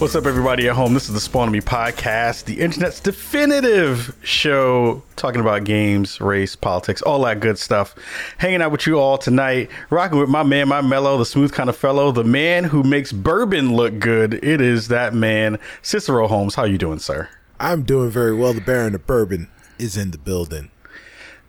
What's up, everybody at home? This is the Spawn on Me podcast, the internet's definitive show talking about games, race, politics, all that good stuff. Hanging out with you all tonight, rocking with my man, my mellow, the smooth kind of fellow, the man who makes bourbon look good. It is that man, Cicero Holmes. How you doing, sir? I'm doing very well. The Baron of Bourbon is in the building.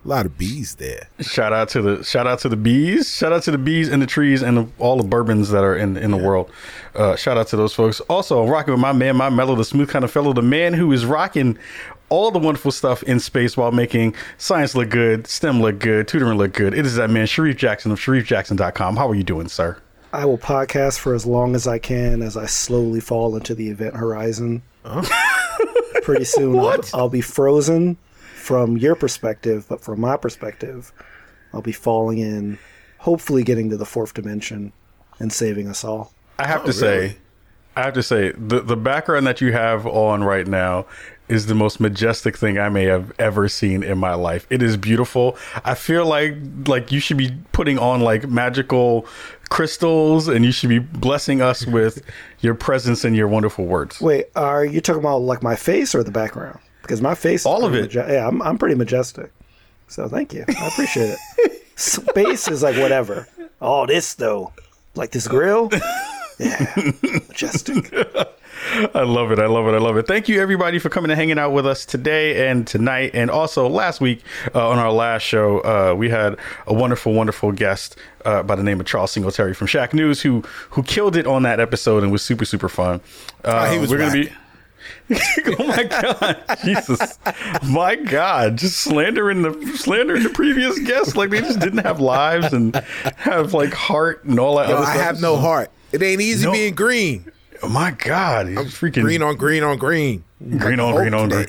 A lot of bees there. Shout out to the shout out to the bees. Shout out to the bees and the trees and the, all the bourbons that are in in the world. Uh, shout out to those folks. Also, rocking with my man, my mellow, the smooth kind of fellow, the man who is rocking all the wonderful stuff in space while making science look good, STEM look good, tutoring look good. It is that man, Shareef Jackson of ShareefJackson.com. How are you doing, sir? I will podcast for as long as I can as I slowly fall into the event horizon. Pretty soon, I'll, I'll be frozen from your perspective, but from my perspective, I'll be falling in, hopefully getting to the fourth dimension and saving us all. I have Oh, to say. I have to say, the the background that you have on right now is the most majestic thing I may have ever seen in my life. It is beautiful. I feel like like you should be putting on like magical crystals and you should be blessing us with your presence and your wonderful words. Wait, are you talking about like my face or the background? Because my face, is All of it. maje- yeah, I'm I'm pretty majestic. So thank you. I appreciate it. Space is like whatever. All this though, like this grill, yeah, majestic. I love it. I love it. I love it. Thank you, everybody, for coming and hanging out with us today and tonight. And also last week uh, on our last show, uh, we had a wonderful, wonderful guest uh, by the name of Charles Singletary from Shacknews who who killed it on that episode and was super, super fun. Uh, he was we're gonna be. oh my god, Jesus, my God! Just slandering the slandering the previous guests like they just didn't have lives and have like heart and all that. Yo, I have no heart. It ain't easy No. being green. Oh my God, he's freaking Green on green on green. green on green on green.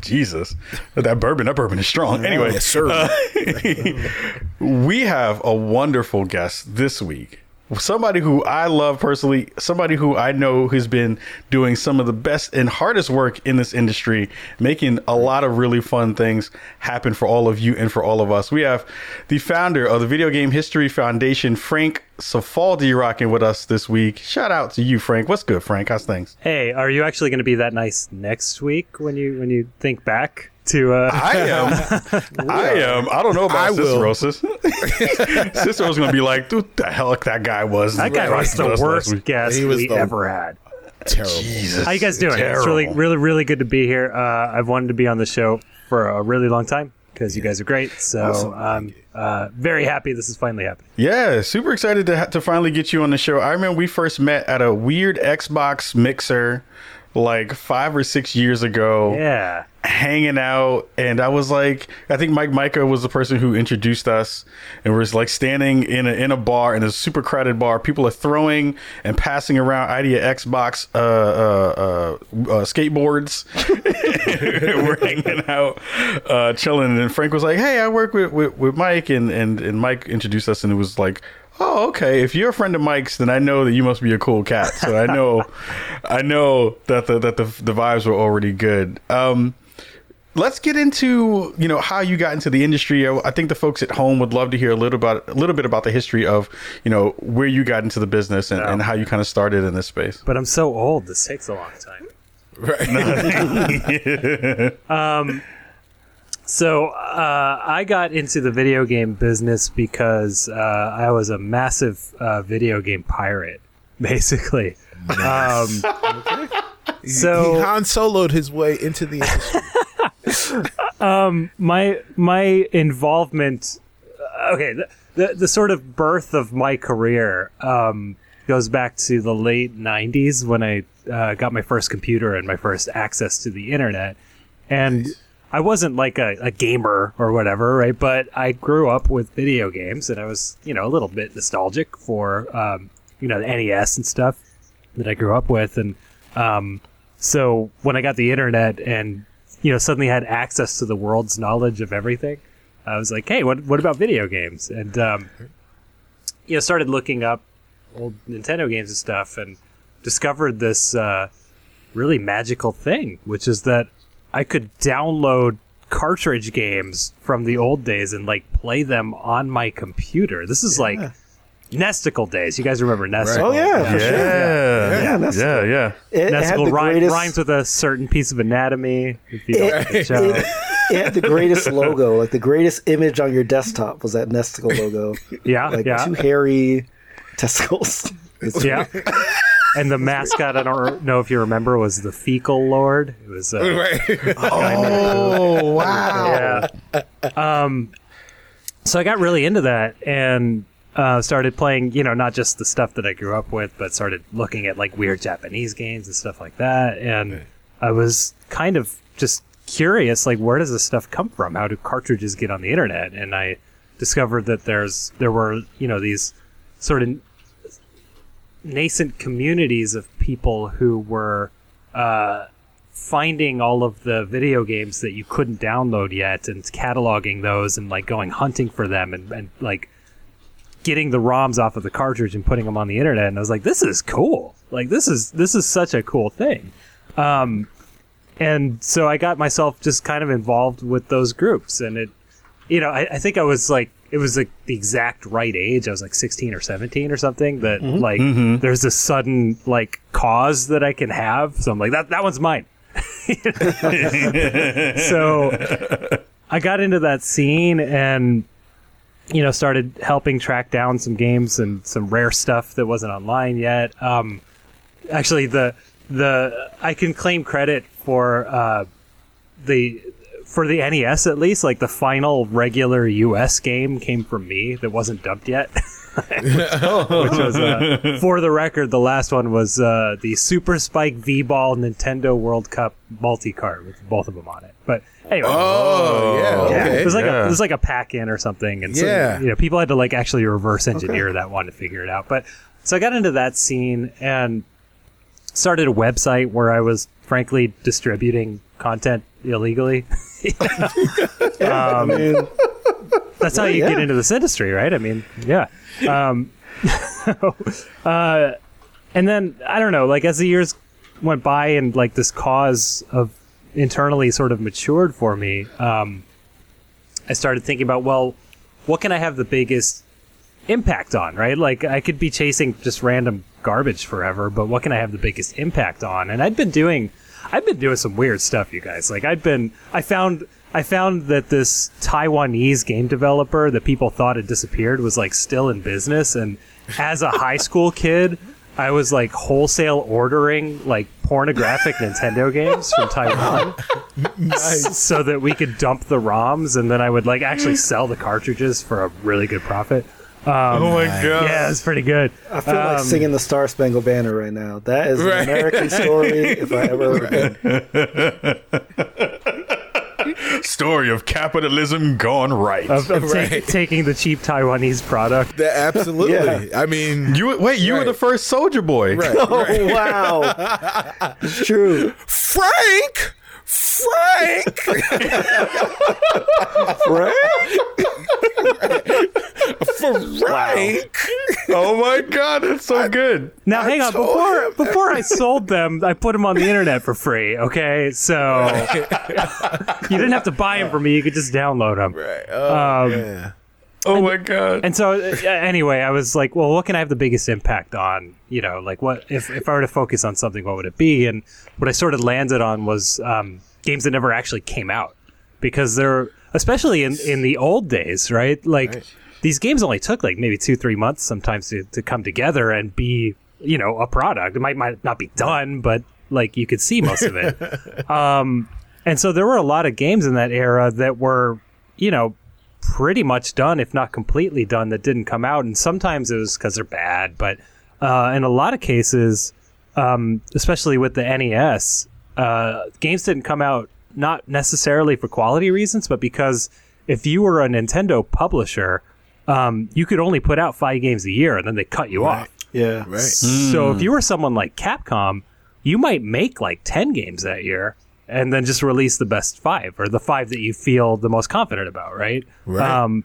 Jesus, that bourbon, that bourbon is strong. Anyway, Yes, sir. we have a wonderful guest this week. Somebody who I love personally, somebody who I know has been doing some of the best and hardest work in this industry, making a lot of really fun things happen for all of you and for all of us. We have the founder of the Video Game History Foundation, Frank Cifaldi, rocking with us this week. Shout out to you, Frank. What's good, Frank? How's things? Hey, are you actually going to be that nice next week when you when you think back to? Uh, I am. I am. I don't know about will. Cicero. Cis- Cicero's gonna be like, dude, the hell that guy was. that guy was the worst guest He was we the- ever had. Terrible. Jesus. How you guys doing? It's really, really, really good to be here. Uh, I've wanted to be on the show for a really long time because you guys are great. So I'm uh, very happy this is finally happening. Yeah, super excited to ha- to finally get you on the show. I remember we first met at a weird Xbox mixer like five or six years ago. Yeah. Hanging out and I was like I think Mike Mika was the person who introduced us and we're like standing in a in a bar in a super crowded bar people are throwing and passing around idea Xbox uh uh, uh, uh skateboards we're hanging out uh chilling and Frank was like hey I work with with, with Mike and, and and Mike introduced us and it was like Oh, okay. If you're a friend of Mike's, then I know that you must be a cool cat. So I know, I know that the that the, the vibes were already good. Um, let's get into you know how you got into the industry. I think the folks at home would love to hear a little about a little bit about the history of you know where you got into the business and, and how you kind of started in this space. But I'm so old. This takes a long time. Right. Um, so uh, I got into the video game business because uh, I was a massive uh, video game pirate, basically. Um, he so Han Soloed his way into the industry. my my involvement, uh, okay, the, the the sort of birth of my career um, goes back to the late '90s when I uh, got my first computer and my first access to the internet, and. I wasn't like a, a gamer or whatever, right? But I grew up with video games, and I was, you know, a little bit nostalgic for, um, you know, the NES and stuff that I grew up with, and um, so when I got the internet and you know suddenly had access to the world's knowledge of everything, I was like, hey, what what about video games? And um, you know, started looking up old Nintendo games and stuff, and discovered this uh, really magical thing, which is that I could download cartridge games from the old days and like play them on my computer. This is like Nesticle days. You guys remember Nesticle? Oh yeah, for Yeah. sure. Yeah. Yeah, that's Yeah. Yeah. It, it had Nesticle the rhyme, greatest. rhymes with a certain piece of anatomy. If you don't It- catch out. it, it had the greatest logo, like the greatest image on your desktop was that Nesticle logo, yeah, like yeah, two hairy testicles. It's- yeah. And the mascot, I don't know if you remember, was the Fecal Lord. It was uh, Right. Oh wow. yeah. Um, so I got really into that and uh, started playing, you know, not just the stuff that I grew up with, but started looking at like weird Japanese games and stuff like that. And I was kind of just curious, like, where does this stuff come from? How do cartridges get on the internet? And I discovered that there's there were, you know, these sort of nascent communities of people who were uh, finding all of the video games that you couldn't download yet and cataloging those and like going hunting for them and, and like getting the ROMs off of the cartridge and putting them on the internet. And I was like, this is cool. Like this is this is such a cool thing. Um, and so I got myself just kind of involved with those groups, and it, you know, I, I think I was like, it was like the exact right age. I was like 16 or 17 or something. That like, there's this sudden like cause that I can have. So I'm like, that that one's mine. so I got into that scene and you know started helping track down some games and some rare stuff that wasn't online yet. Um, actually, the the I can claim credit for uh, the for the NES at least. Like the final regular US game came from me that wasn't dumped yet. Which was, uh, for the record, the last one was uh, the Super Spike V Ball Nintendo World Cup multi card with both of them on it. But anyway, Oh, yeah. yeah, Okay. it was like a it was like a pack in or something, and so, Yeah. you know people had to like actually reverse engineer that one to figure it out. But so I got into that scene and started a website where I was frankly distributing content illegally. I mean, That's how you yeah. get into this industry, right? I mean, yeah. Um, uh, and then I don't know, like as the years went by and like this cause of internally sort of matured for me, um, I started thinking about, well, what can I have the biggest impact on, right? Like I could be chasing just random garbage forever, but what can I have the biggest impact on? And I'd been doing I've been doing some weird stuff, you guys. Like I've been I found I found that this Taiwanese game developer that people thought had disappeared was like still in business and as a high school kid, I was like wholesale ordering like pornographic Nintendo games from Taiwan so that we could dump the ROMs and then I would like actually sell the cartridges for a really good profit. Um, oh my god. Yeah, it's pretty good. I feel like um, singing the Star Spangled Banner right now. That is Right. an American story. if I ever Story of capitalism gone right. Of, of ta- Right. taking the cheap Taiwanese product. That- absolutely. I mean, you wait, you were the first soldier boy. right, Oh right. wow, it's true. Frank, Frank, Frank. Frank. Oh my god, it's so good. Now, hang on. Before before I sold them, I put them on the internet for free. Okay, so you didn't have to buy them from me. You could just download them. Right. Oh, Um, yeah. Oh my god. And so, anyway, I was like, well, what can I have the biggest impact on? You know, like what if if I were to focus on something, what would it be? And what I sort of landed on was um, games that never actually came out because they're especially in in the old days, right? Like Right. these games only took like maybe two three months sometimes to, to come together and be you know a product. It might might not be done, but like you could see most of it. um, and so there were a lot of games in that era that were you know pretty much done, if not completely done, that didn't come out. And sometimes it was because they're bad, but uh, in a lot of cases, um, especially with the NES, uh, games didn't come out not necessarily for quality reasons, but because if you were a Nintendo publisher, um, you could only put out five games a year, and then they cut you off. Yeah. Right. So if you were someone like Capcom, you might make like 10 games that year and then just release the best five or the five that you feel the most confident about, right? Right. Um,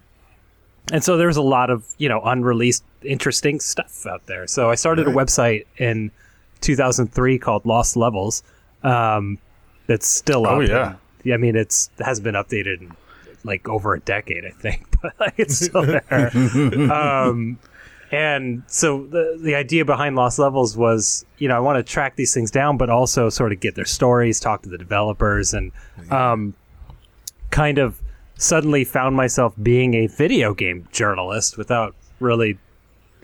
and so there's a lot of, you know, unreleased interesting stuff out there. So I started a website in 2003 called Lost Levels. Um, that's still up. Oh, yeah. And, I mean, it's it hasn't been updated in like over a decade, I think, but like, it's still there. um, and so the the idea behind Lost Levels was, you know, I want to track these things down, but also sort of get their stories, talk to the developers, and um, kind of suddenly found myself being a video game journalist without really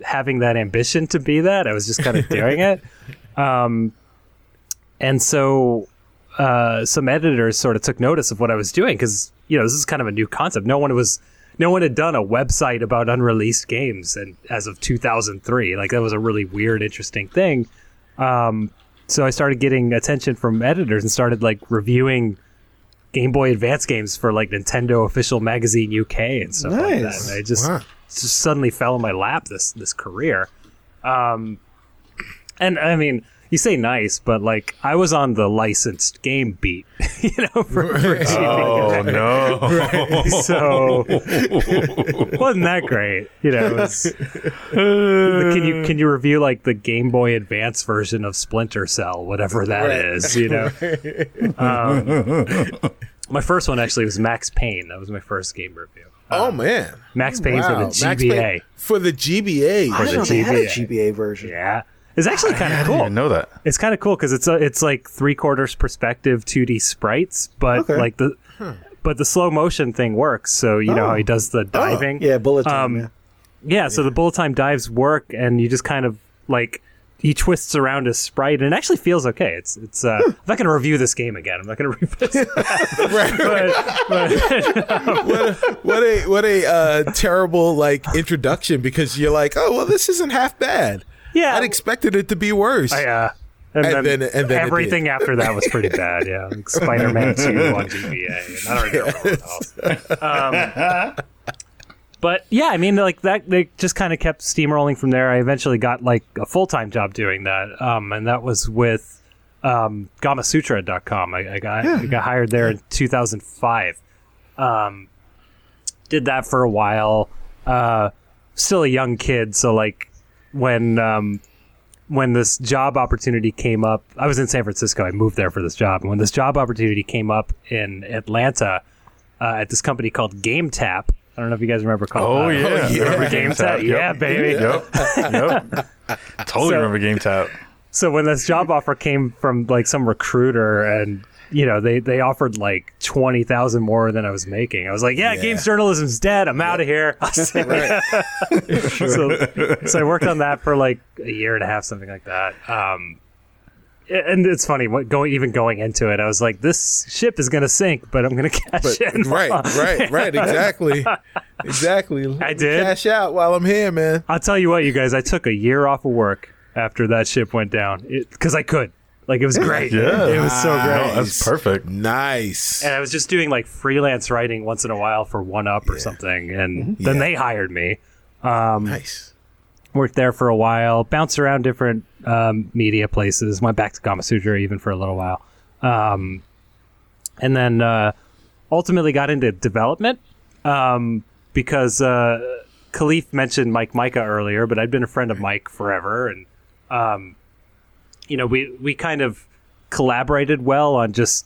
having that ambition to be that. I was just kind of doing it. Um, and so uh, some editors sort of took notice of what I was doing because you know this is kind of a new concept. No one was no one had done a website about unreleased games, and as of 2003, like that was a really weird, interesting thing. Um, so I started getting attention from editors and started like reviewing Game Boy Advance games for like Nintendo official magazine UK and stuff like that. And I just Wow. just suddenly fell in my lap this this career. Um, and I mean, you say nice, but like I was on the licensed game beat, you know, for, for Oh GBA. no! So wasn't that great? You know, was- can you can you review like the Game Boy Advance version of Splinter Cell, whatever that is? You know, um, my first one actually was Max Payne. That was my first game review. Oh man, Max Payne for the Wow. Max GBA. Payne for the GBA. I the don't they had a GBA. GBA version. Yeah, it's actually kind of cool. I of didn't know that. It's kind of cool because it's a, it's like three quarters perspective 2D sprites, but Okay. like the but the slow motion thing works. So you know Oh. how he does the diving. Yeah, bullet time. Um, yeah. Yeah, so the bullet time dives work, and you just kind of like he twists around his sprite, and it actually feels okay. It's it's. Uh, I'm not going to review this game again. I'm not going to revisit. Right. but, but what a what a uh, terrible like introduction because you're like, oh well, this isn't half bad. Yeah, I'd expected it to be worse. I, uh, and, And then, then- and then everything after that was pretty bad. Yeah, like Spider-Man Two on GBA. And I don't remember what else. Um, but yeah, I mean, like that. They just kind of kept steamrolling from there. I eventually got like a full-time job doing that, um, and that was with um, GamaSutra.com. I, I got I got hired there in 2005. Um, did that for a while. Uh, still a young kid, so like when um, when this job opportunity came up, I was in San Francisco. I moved there for this job. And when this job opportunity came up in Atlanta uh, at this company called GameTap, I don't know if you guys remember calling Oh uh, yeah, yeah. Remember GameTap? Yeah, baby. Yep, yep. Totally So- remember GameTap. So when this job offer came from like some recruiter and you know they they offered like twenty thousand more than I was making. I was like, yeah, Yeah. games journalism's dead. I'm out of here. so, so I worked on that for like a year and a half, something like that. Um, and it's funny what going even going into it, I was like, this ship is gonna sink, but I'm gonna cash But- in. right, right, right. Exactly, exactly. I did. cash out while I'm here, man. I'll tell you what, you guys, I took a year off of work after that ship went down because I could. Like it was great. Yeah. it was so great. Oh, that's perfect. Nice. and I was just doing like freelance writing once in a while for One Up or something, and then Yeah. they hired me. Um, nice. Worked there for a while, bounced around different um, media places. Went back to Gamasutra even for a little while, um, and then uh, ultimately got into development um, because uh, Kahlief mentioned Mike Mika earlier, but I'd been a friend of Mike forever, and um, you know we we kind of collaborated well on just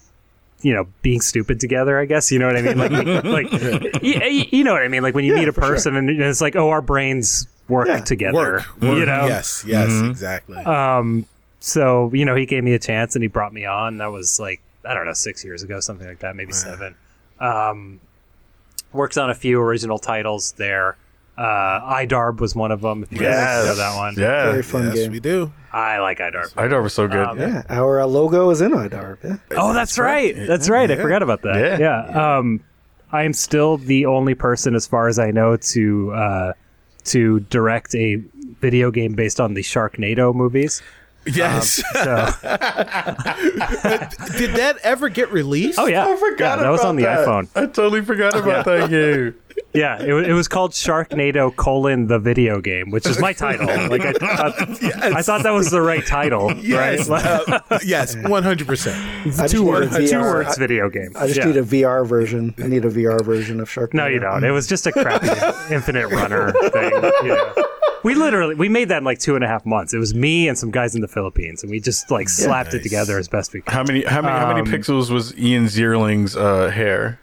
you know being stupid together i guess. You know what i mean? Like like y- y- you know what i mean? Like when you meet a for sure. person and it's like oh our brains work Yeah, together Work, work. you know? Yes, yes, exactly. um so you know he gave me a chance and he brought me on. That was like i don't know six years ago something like that maybe seven. Um worked on a few original titles there uh idarb was one of them if you Yes. know that one Yeah. Very fun yes, game. we do. i like idarb iDarb was so good. Um, Yeah, our uh, logo is in IDARB. Yeah. Oh, that's right. That's right. I forgot about that. Yeah. Yeah. Um, I am still the only person, as far as I know, to uh, to direct a video game based on the Sharknado movies. Yes. So, Did that ever get released? oh yeah, I forgot yeah, that was on the that. iPhone. I totally forgot about that game. Yeah, it, it was called Sharknado colon the video game, which is my title. Like I thought, I thought that was the right title. Yes. Right? uh, yes. One hundred percent. Two words. Two words. Video game. I just Yeah. need a VR version. I need a VR version of Sharknado. No, you don't. It was just a crappy infinite runner thing. You know. We literally we made that in like two and a half months. It was me and some guys in the Philippines, and we just like slapped it Nice. together as best we could. How many how many how many Um, pixels was Ian Ziering's uh, hair?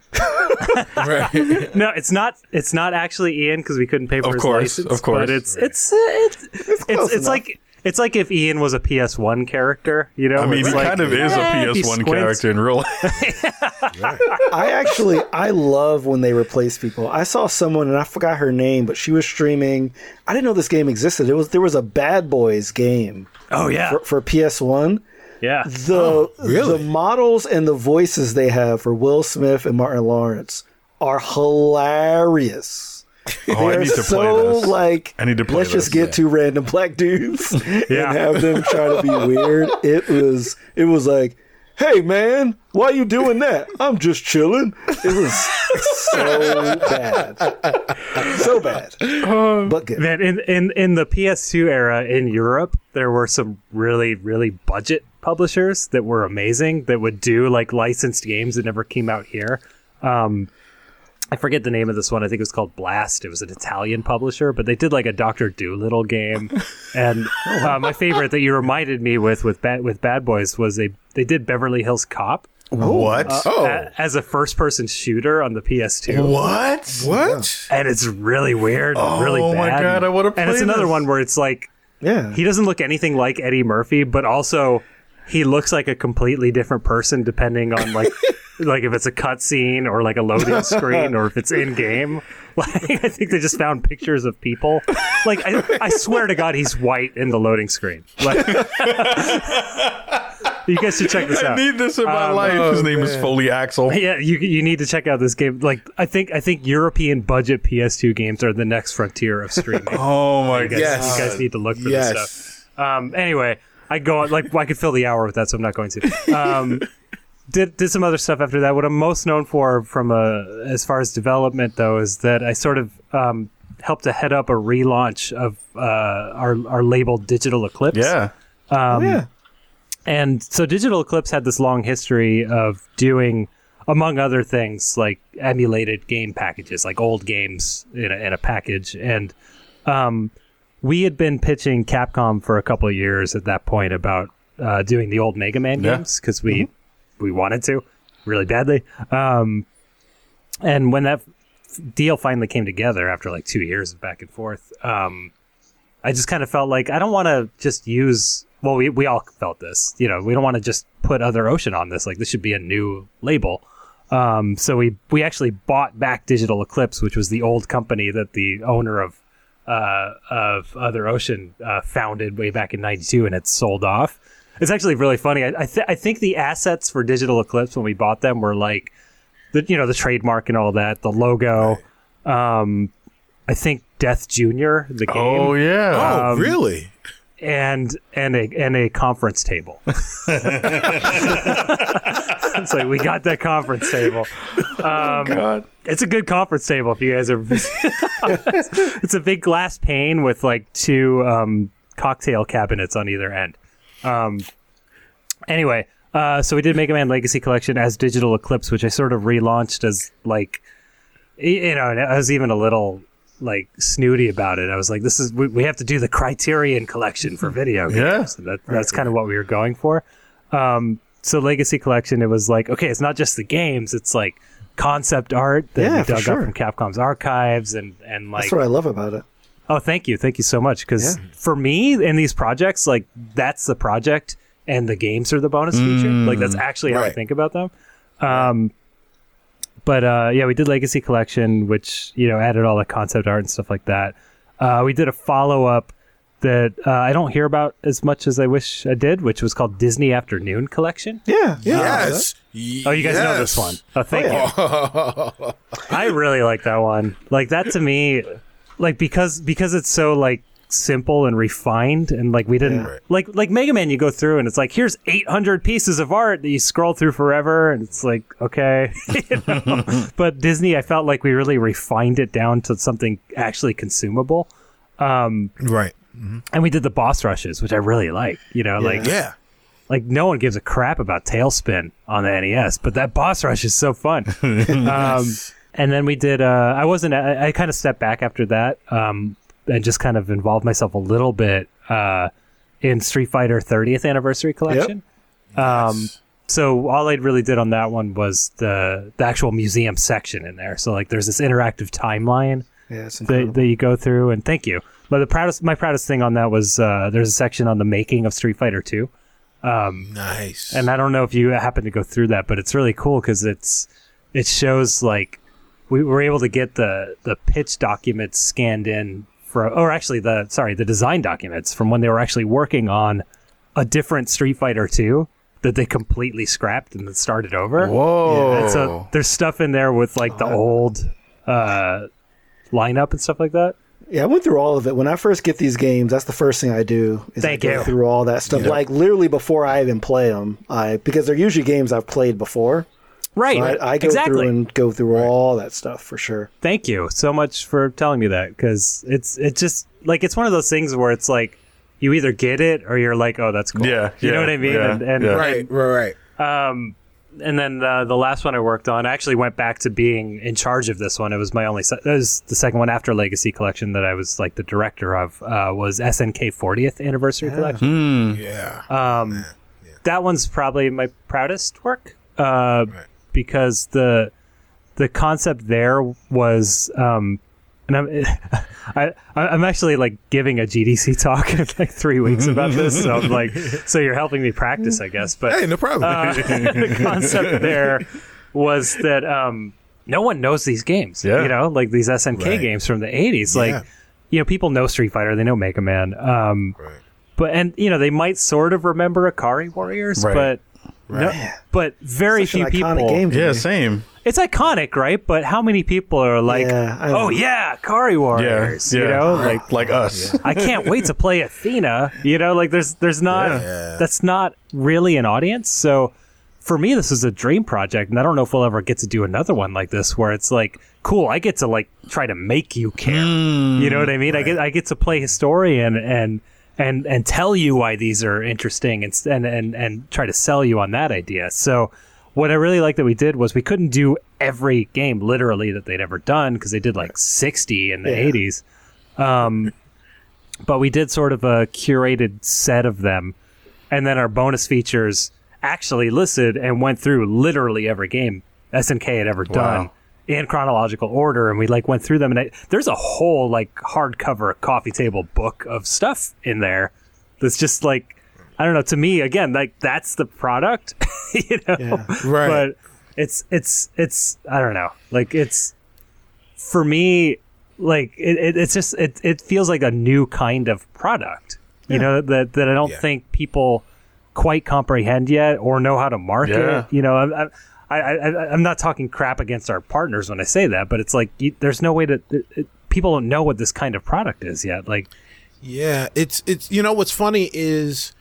Right. no, it's not. It's not actually Ian because we couldn't pay for Of his course, license. of course. but it's it's uh, it's it's close it's, like it's like if Ian was a PS1 character. You know, I mean, he like, kind of is a if he PS1 character in real life. I actually I love when they replace people. I saw someone and I forgot her name, but she was streaming. I didn't know this game existed. It was there was a Bad Boys game Oh yeah, for, for PS One. Yeah. The oh, really? the models and the voices they have for Will Smith and Martin Lawrence are hilarious. Oh, I They're need to play so this. like I need to play let's just this. get two random black dudes Yeah. and have them try to be weird. It was it was like, hey man, why are you doing that? I'm just chilling. It was so bad, so bad, um, but good. Man, in, in in the PS2 era in Europe, there were some really really budget publishers that were amazing that would do like licensed games that never came out here. Um, I forget the name of this one. I think it was called Blast. It was an Italian publisher, but they did like a Doctor Dolittle game. and uh, my favorite that you reminded me with with bad with Bad Boys was they they did Beverly Hills Cop what? Oh, a- as a first person shooter on the PS2. what? what? And it's really weird, and really Oh bad. my God, I wanna And it's play another this. one where it's like Yeah, he doesn't look anything like Eddie Murphy, but also he looks like a completely different person depending on like like if it's a cutscene or like a loading screen or if it's in game. Like I think they just found pictures of people. Like I, I swear to God, he's white in the loading screen. Like you guys should check this I out. need this in my Um, life. His name is Foley Axel. Yeah, you you need to check out this game. Like I think I think European budget PS2 games are the next frontier of streaming. Oh my You guys, god. Yes. you guys need to look for this stuff. Um, anyway, I go on like I could fill the hour with that, so I'm not going to. Um, did did some other stuff after that. What I'm most known for, from a as far as development though, is that I sort of um, helped to head up a relaunch of uh, our our label Digital Eclipse. Yeah. Um, yeah. and so Digital Eclipse had this long history of doing, among other things, like emulated game packages, like old games in a, in a package. And um, we had been pitching Capcom for a couple of years at that point about uh, doing the old Mega Man Yeah. games because we we wanted to really badly. Um, and when that f- deal finally came together after like two years of back and forth, um, I just kind of felt like I don't want to just use. Well, we we all felt this. You know, we don't want to just put Other Ocean on this. Like this should be a new label. Um, so we we actually bought back Digital Eclipse, which was the old company that the owner of uh, of Other Ocean uh, founded way back in '92, and it's sold off. It's actually really funny. I I, th- I think the assets for Digital Eclipse when we bought them were like the you know the trademark and all that, the logo. Um, I think Death Junior, the game Oh yeah. Oh, Um, really? And and a and a conference table. it's like we got that conference table. Um, God. It's a good conference table if you guys are. it's a big glass pane with like two um, cocktail cabinets on either end. Um, anyway, uh, so we did Mega Man Legacy Collection as Digital Eclipse, which I sort of relaunched as like, you know, and I was even a little like snooty about it. I was like, this is we, we have to do the Criterion Collection for video games. Yeah. And that, that's kind of what we were going for. Um, so Legacy Collection, it was like, okay, it's not just the games; it's like concept art that Yeah, we dug sure. up from Capcom's archives, and and like That's what I love about it. Oh, thank you. Thank you so much. Because Yeah. for me, in these projects, like that's the project and the games are the bonus feature. Like that's actually how I think about them. Um, but uh, yeah, we did Legacy Collection, which, you know, added all the concept art and stuff like that. Uh, we did a follow up that uh, I don't hear about as much as I wish I did, which was called Disney Afternoon Collection. Yeah, yeah. yes. Oh, you guys know this one. Oh, thank you. I really like that one. Like that to me, like because because it's so like simple and refined, and like we didn't Yeah. like like Mega Man. You go through and it's like here's 800 pieces of art that you scroll through forever, and it's like okay. you know? but Disney, I felt like we really refined it down to something actually consumable. right. And we did the boss rushes, which I really like. You know, like Yeah. like no one gives a crap about TaleSpin on the NES, but that boss rush is so fun. um, and then we did. Uh, I wasn't. I, I kind of stepped back after that um, and just kind of involved myself a little bit uh, in Street Fighter 30th Anniversary Collection. Um, so all I really did on that one was the the actual museum section in there. So like there's this interactive timeline Yeah, that, that you go through, and thank you. But the proudest, my proudest thing on that was uh, there's a section on the making of Street Fighter Two. Nice. and I don't know if you happen to go through that, but it's really cool because it's it shows like we were able to get the the pitch documents scanned in for, or actually the sorry the design documents from when they were actually working on a different Street Fighter Two that they completely scrapped and then started over. Whoa. And so there's stuff in there with like the old uh, lineup and stuff like that. Yeah, I went through all of it. When I first get these games, that's the first thing I do. Is Thank I go you. through all that stuff. Like literally before I even play them, I because they're usually games I've played before. Right. So I, I go exactly. through and go through all that stuff for sure. thank you so much for telling me that because it's it's just like it's one of those things where it's like you either get it or you're like oh that's cool Yeah, you know what i mean yeah, and and, yeah. right, right, right. um and then uh, the last one I worked on, I actually went back to being in charge of this one. It was my only. Se- it was the second one after Legacy Collection that I was like the director of. Uh, was SNK 40th Anniversary Collection. Yeah. Um, that one's probably my proudest work uh, because the the concept there was, um, and I'm I, I'm actually like giving a GDC talk in like three weeks about this. So I'm like, so you're helping me practice, I guess. But hey, no problem. uh, the concept there was that um, no one knows these games. Yeah. You know, like these SNK Right. games from the 80s. Like, you know, people know Street Fighter, they know Mega Man. Um, right. but and you know they might sort of remember Ikari Warriors, Right. but no, but very Such an few iconic people. game. to Yeah, me. same. It's iconic, right? But how many people are like, Yeah, oh yeah, Ikari Yeah, Warriors? yeah. You know, like like us. I can't wait to play Athena. You know, like there's there's not Yeah. that's not really an audience. So for me, this is a dream project, and I don't know if we'll ever get to do another one like this, where it's like, cool, I get to like try to make you care. Hmm. you know what I mean? I get I get to play historian and and and tell you why these are interesting, and and and, and try to sell you on that idea. So. What I really like that we did was we couldn't do every game literally that they'd ever done because they did like 60 in the Yeah. 80s. Um, but we did sort of a curated set of them and then our bonus features actually listed and went through literally every game snk had ever done in chronological order and we like went through them and I, there's a whole like hardcover coffee table book of stuff in there that's just like i don't know to me again like that's the product you know Yeah. Right. but it's it's it's i don't know like it's for me like it, it, it's just it, it feels like a new kind of product you know that that i don't Yeah. think people quite comprehend yet or know how to market Yeah. you know I'm, I'm- I, I, I'm not talking crap against our partners when I say that, but it's like you, there's no way to. It, it, people don't know what this kind of product is yet. Like, Yeah, it's it's you know what's funny is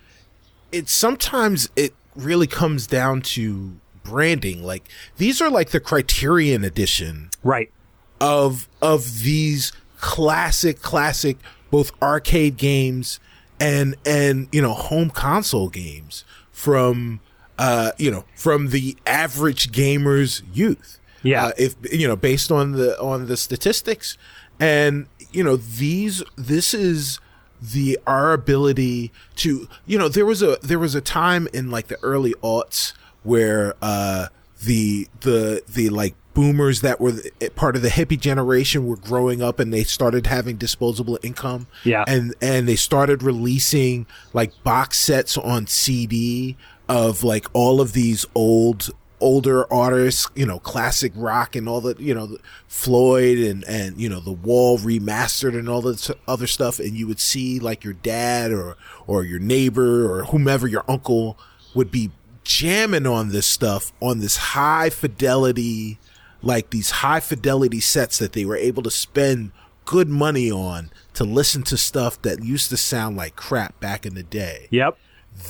it sometimes it really comes down to branding. Like these are like the Criterion edition right? of of these classic classic both arcade games and and you know home console games from uh you know from the average gamer's youth Yeah. uh, if you know based on the on the statistics and you know these this is the our ability to you know there was a there was a time in like the early aughts where uh the the the like boomers that were the, part of the hippie generation were growing up and they started having disposable income Yeah. and and they started releasing like box sets on CD of like all of these old older artists, you know, classic rock and all the, you know, Floyd and and you know, The Wall remastered and all this other stuff and you would see like your dad or or your neighbor or whomever your uncle would be jamming on this stuff on this high fidelity like these high fidelity sets that they were able to spend good money on to listen to stuff that used to sound like crap back in the day. Yep.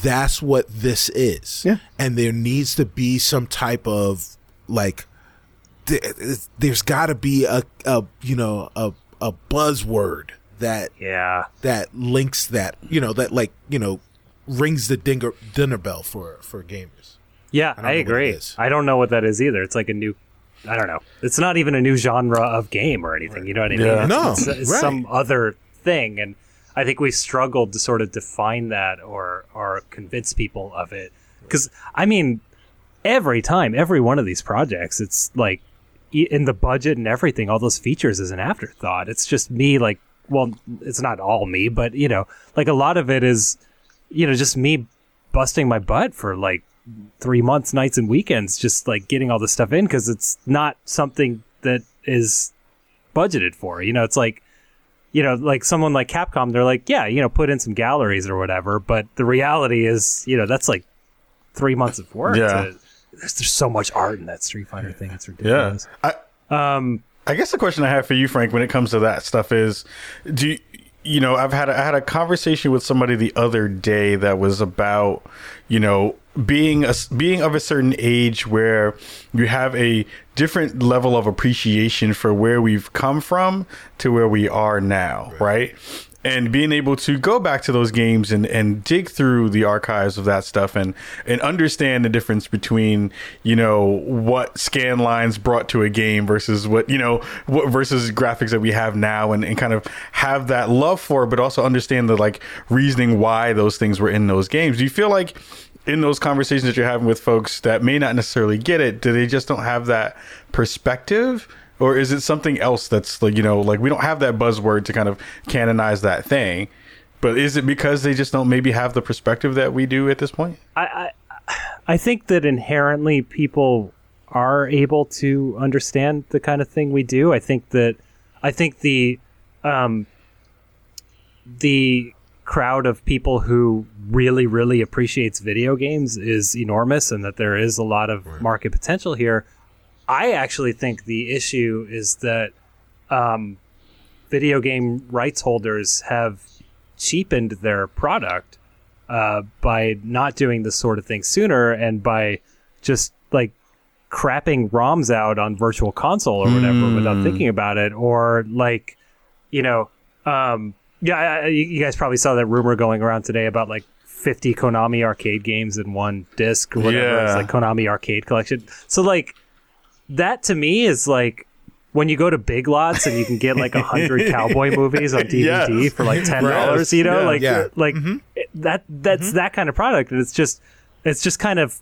That's what this is. Yeah. And there needs to be some type of like there's got to be a, a you know a a buzzword that Yeah. that links that you know that like you know rings the dinger, dinner bell for for gamers. Yeah, don't I, know what it agree. I don't know what that is either. It's like a new. I don't know. It's not even a new genre of game or anything. You know what I mean? Yeah. It's, No, it's, it's right. some other thing, and I think we struggled to sort of define that or or convince people of it. Because I mean, every time, every one of these projects, it's like in the budget and everything, all those features is an afterthought. It's just me, like, well, it's not all me, but you know, like a lot of it is, you know, just me busting my butt for like three months, nights and weekends, just like getting all this stuff in because it's not something that is budgeted for. You know, it's like, you know, like someone like Capcom, they're like, yeah, you know, put in some galleries or whatever. But the reality is, you know, that's like three months of work. Yeah. to- there's, there's so much art in that Street Fighter thing. It's Yeah. ridiculous. I, Um, I guess the question I have for you, Frank, when it comes to that stuff is, do you, you know, I've had a, I had a conversation with somebody the other day that was about, you know, being a being of a certain age where you have a different level of appreciation for where we've come from to where we are now, right? And being able to go back to those games and, and dig through the archives of that stuff and, and understand the difference between, you know, what scan lines brought to a game versus what, you know, what versus graphics that we have now and, and kind of have that love for but also understand the like reasoning why those things were in those games. Do you feel like in those conversations that you're having with folks that may not necessarily get it, do they just don't have that perspective? Or is it something else that's like, you know, like we don't have that buzzword to kind of canonize that thing. But is it because they just don't maybe have the perspective that we do at this point? I, I I think that inherently people are able to understand the kind of thing we do. I think that I think the um, the crowd of people who really really appreciates video games is enormous and that there is a lot of market potential here. I actually think the issue is that um, video game rights holders have cheapened their product uh, by not doing this sort of thing sooner and by just like crapping ROMs out on virtual console or whatever without thinking about it or like you know um yeah I, you guys probably saw that rumor going around today about like 50 Konami arcade games in one disc or whatever it's like Konami arcade collection so like that to me is like when you go to Big Lots and you can get like a hundred cowboy movies on DVD Yes. for like ten dollars, you know, Yeah. like Yeah. like mm-hmm. it- that that's mm-hmm. that kind of product, and it's just it's just kind of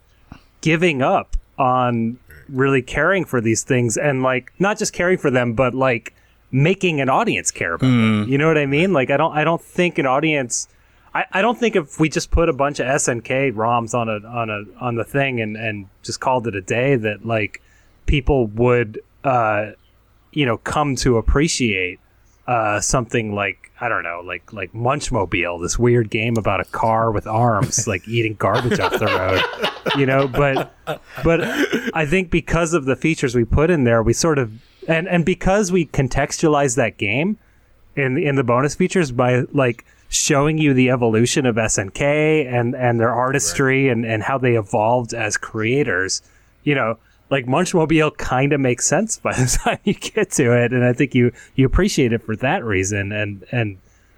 giving up on really caring for these things and like not just caring for them, but like making an audience care about them. You know what I mean? Like I don't I don't think an audience. I, I don't think if we just put a bunch of SNK ROMs on a on a on the thing and and just called it a day that like people would uh you know come to appreciate uh something like I don't know like like Munchmobile this weird game about a car with arms like eating garbage off the road you know but but I think because of the features we put in there we sort of and and because we contextualize that game in in the bonus features by like showing you the evolution of SNK and and their artistry and and how they evolved as creators. You know, like Munchmobile kind of makes sense by the time you get to it, and I think you you appreciate it for that reason. And and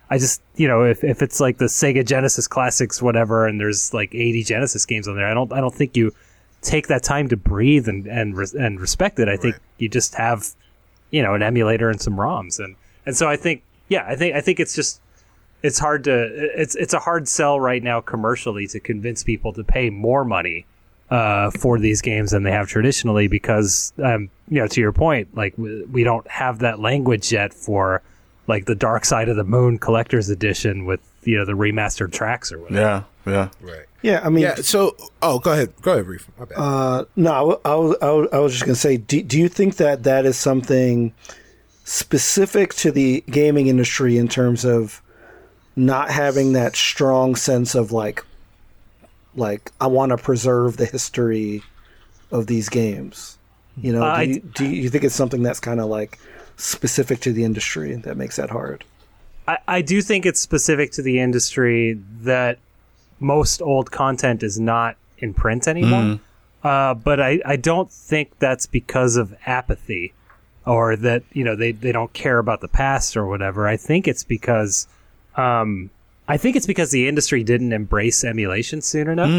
I just you know if if it's like the Sega Genesis classics whatever, and there's like 80 Genesis games on there, I don't I don't think you take that time to breathe and and and respect it. I think you just have you know an emulator and some ROMs and and so I think yeah I think I think it's just it's hard to it's it's a hard sell right now commercially to convince people to pay more money uh, for these games than they have traditionally because um, you know to your point like we, we don't have that language yet for like the Dark Side of the Moon collector's edition with you know the remastered tracks or whatever. Yeah, yeah. Right. Yeah, I mean, Yeah. So, oh, go ahead. Go ahead, Reef. My bad. Uh, no, I I was, I was, I was just going to say, do, do you think that that is something specific to the gaming industry in terms of not having that strong sense of like, like I want to preserve the history of these games? You know, I do, you, do you think it's something that's kind of like specific to the industry that makes that hard? I, I do think it's specific to the industry that most old content is not in print anymore. Uh, but I, I don't think that's because of apathy or that, you know, they, they don't care about the past or whatever. I think it's because, um, I think it's because the industry didn't embrace emulation soon enough.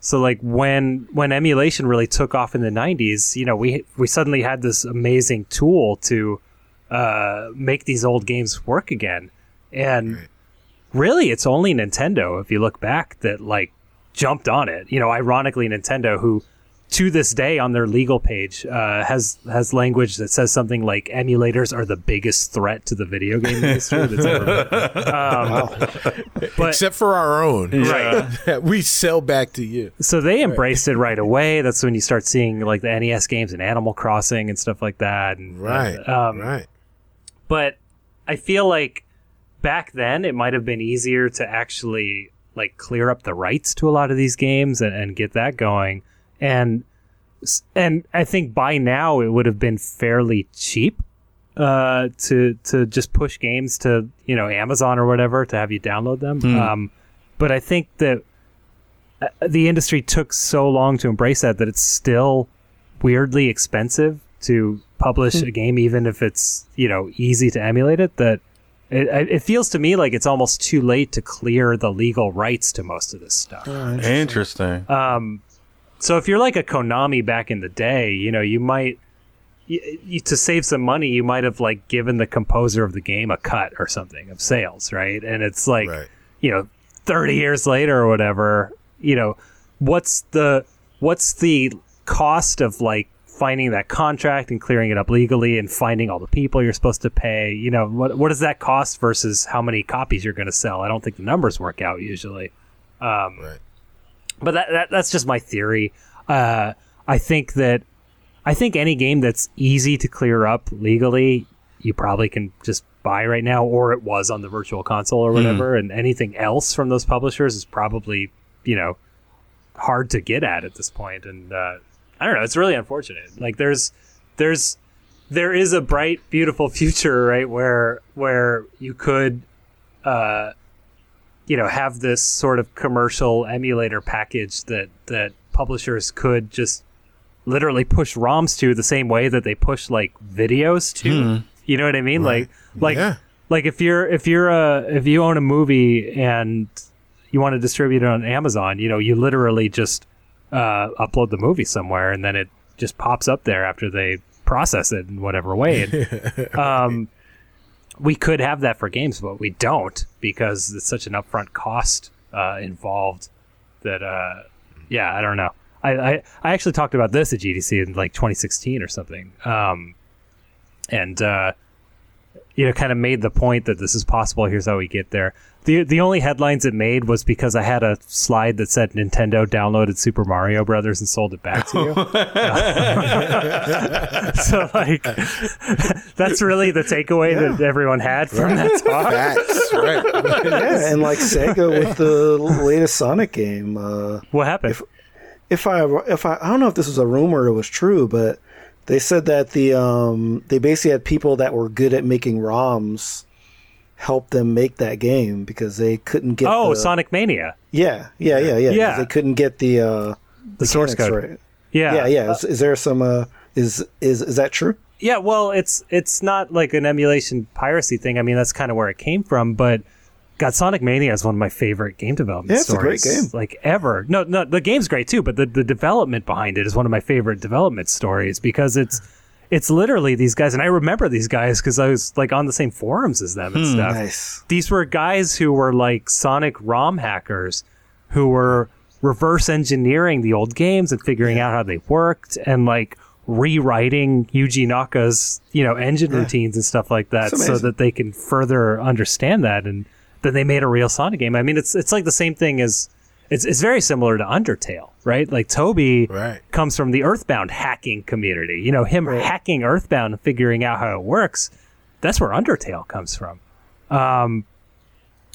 So like when when emulation really took off in the 90s, you know, we we suddenly had this amazing tool to uh, make these old games work again. And really it's only Nintendo if you look back that like jumped on it. You know, ironically Nintendo who to this day on their legal page uh, has has language that says something like emulators are the biggest threat to the video game industry that's ever been. Um, but Except for our own. right, that we sell back to you. so they embraced it right away. That's when you start seeing like the NES games and Animal Crossing and stuff like that. And, Right. um, right. but I feel like back then it might have been easier to actually like clear up the rights to a lot of these games and, and get that going. And and I think by now it would have been fairly cheap uh, to to just push games to you know Amazon or whatever to have you download them. Um, but I think that uh, the industry took so long to embrace that that it's still weirdly expensive to publish a game, even if it's you know easy to emulate it. That it, it feels to me like it's almost too late to clear the legal rights to most of this stuff. Interesting. Um, so if you're like a Konami back in the day, you know, you might you, you, to save some money, you might have like given the composer of the game a cut or something of sales, right? And it's like, Right. you know, 30 years later or whatever, you know, what's the what's the cost of like finding that contract and clearing it up legally and finding all the people you're supposed to pay? You know, what what does that cost versus how many copies you're going to sell? I don't think the numbers work out usually. Um, Right. but that, that that's just my theory. Uh, I think that I think any game that's easy to clear up legally, you probably can just buy right now, or it was on the virtual console or whatever. And anything else from those publishers is probably you know hard to get at at this. And uh, I don't know. It's really unfortunate. Like there's there's there is a bright, beautiful future, right? Where where you could. Uh, you know have this sort of commercial emulator package that that publishers could just literally push ROMs to the same way that they push like videos to. You know what I mean? Like like Yeah. like if you're if you're a if you own a movie and you want to distribute it on Amazon, you know, you literally just uh, upload the movie somewhere and then it just pops up there after they process it in whatever way. And, um, we could have that for games, but we don't because it's such an upfront cost uh, involved that, uh, yeah, I don't know. I, I, I actually talked about this at GDC in like 2016 or something. Um, and, uh, you know, kind of made the point that this is possible. Here's how we get there. The the only headlines it made was because I had a slide that said Nintendo downloaded Super Mario Brothers and sold it back to you. so like, that's really the takeaway that everyone had from that talk. Facts. right. Yeah, and like Sega with the latest Sonic game. Uh, What happened? if I if I I don't know if this was a rumor or it was true, but they said that the um they basically had people that were good at making ROMs help them make that game because they couldn't get oh, the, Sonic Mania, yeah yeah yeah yeah Yeah. they couldn't get the uh the source code. right. Yeah, yeah yeah is, is there some uh is is is that true Yeah, well, it's it's not like an emulation piracy thing. I mean, that's kind of where it came from. But God, Sonic Mania is one of my favorite game development Yeah, it's a great game. like ever. No, no, the game's great too, but the the development behind it is one of my favorite development stories because it's it's literally these guys, and I remember these guys because I was like on the same forums as them and hmm, stuff. nice. These were guys who were like Sonic ROM hackers who were reverse engineering the old games and figuring out how they worked and like rewriting Yuji Naka's, you know, engine routines and stuff like that so that they can further understand that and then they made a real Sonic game. I mean, it's it's like the same thing as it's it's very similar to Undertale, right? Like Toby Right. comes from the Earthbound hacking community. You know, him hacking Earthbound and figuring out how it works. That's where Undertale comes from. Um,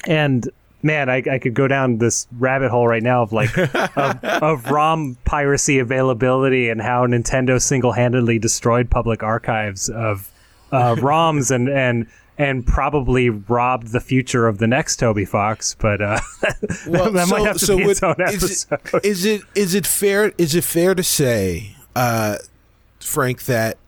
and man, I, I could go down this rabbit hole right now of like of, of ROM piracy availability and how Nintendo single-handedly destroyed public archives of uh, ROMs and and and probably robbed the future of the next Toby Fox. But uh, that might have to be its own is episode. it, is it is it fair is it fair to say, uh, Frank, that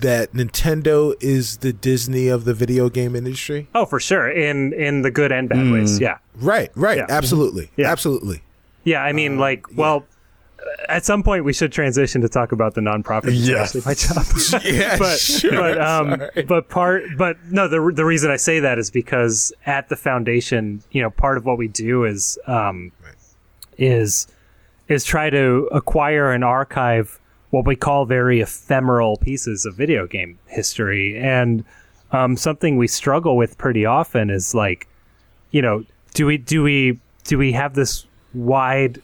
that Nintendo is the Disney of the video game industry? Oh, for sure. In in the good and bad ways. Yeah. Right, right, Yeah. absolutely, Yeah. absolutely. Yeah. I mean, like, well, at some point we should transition to talk about the nonprofit. Yes. my job. Yeah, but sure. but um Sorry. but part but no the the reason I say that is because at the foundation you know part of what we do is um is is try to acquire and archive what we call very ephemeral pieces of video game history. And um, something we struggle with pretty often is like, you know, do we do we do we have this wide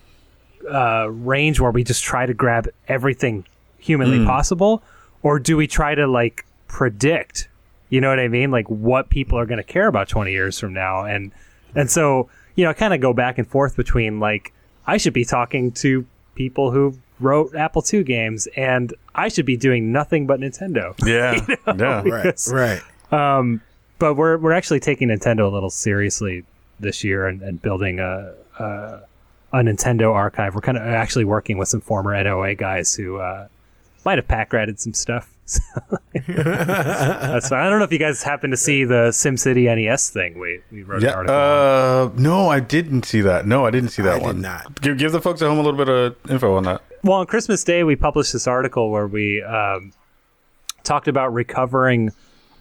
uh, range where we just try to grab everything humanly possible, or do we try to like predict? You know what I mean? Like what people are going to care about twenty years from now, and and so you know, kind of go back and forth between like I should be talking to people who wrote Apple II games, and I should be doing nothing but Nintendo. Yeah, yeah. Right, Because- right. um, but we're we're actually taking Nintendo a little seriously this year and, and building a, a a Nintendo archive. We're kind of actually working with some former NOA guys who uh, might have pack ratted some stuff. That's fine. I don't know if you guys happen to see the SimCity NES thing. We we wrote an Yeah, article. on. uh, no, I didn't see that. No, I didn't see that I did one. not. Give, give the folks at home a little bit of info on that. well, on Christmas Day, we published this article where we um, talked about recovering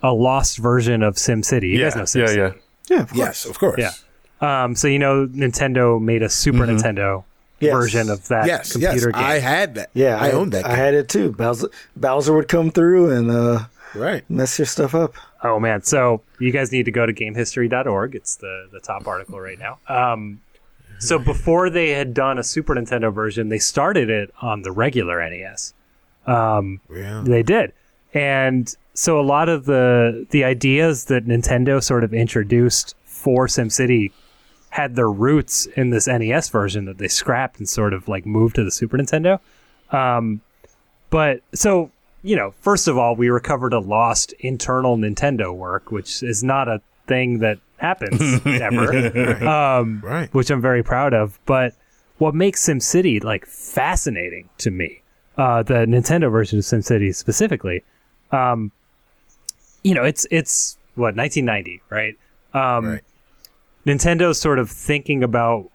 a lost version of SimCity. You yeah, guys know SimCity. yeah, yeah. Yeah, of. Yes, of course. Yeah. Um, so you know, Nintendo made a Super Nintendo Yes. version of that Yes, computer yes. game. I had that. Yeah, I, owned that. I had it too. Bowser, Bowser would come through and uh, right. mess your stuff up. oh man! So you guys need to go to GameHistory.org. It's the the top article right now. Um, so before they had done a Super Nintendo version, they started it on the regular NES. Um, Yeah. They did. And so a lot of the the ideas that Nintendo sort of introduced for SimCity had their roots in this NES version that they scrapped and sort of like moved to the Super Nintendo. Um, but so you know, first of all, we recovered a lost internal Nintendo work, which is not a thing that happens ever um, Right. which I'm very proud of. But what makes SimCity like fascinating to me, uh, the Nintendo version of SimCity specifically, um, you know, it's it's what 1990, right? Um, Right. Nintendo's sort of thinking about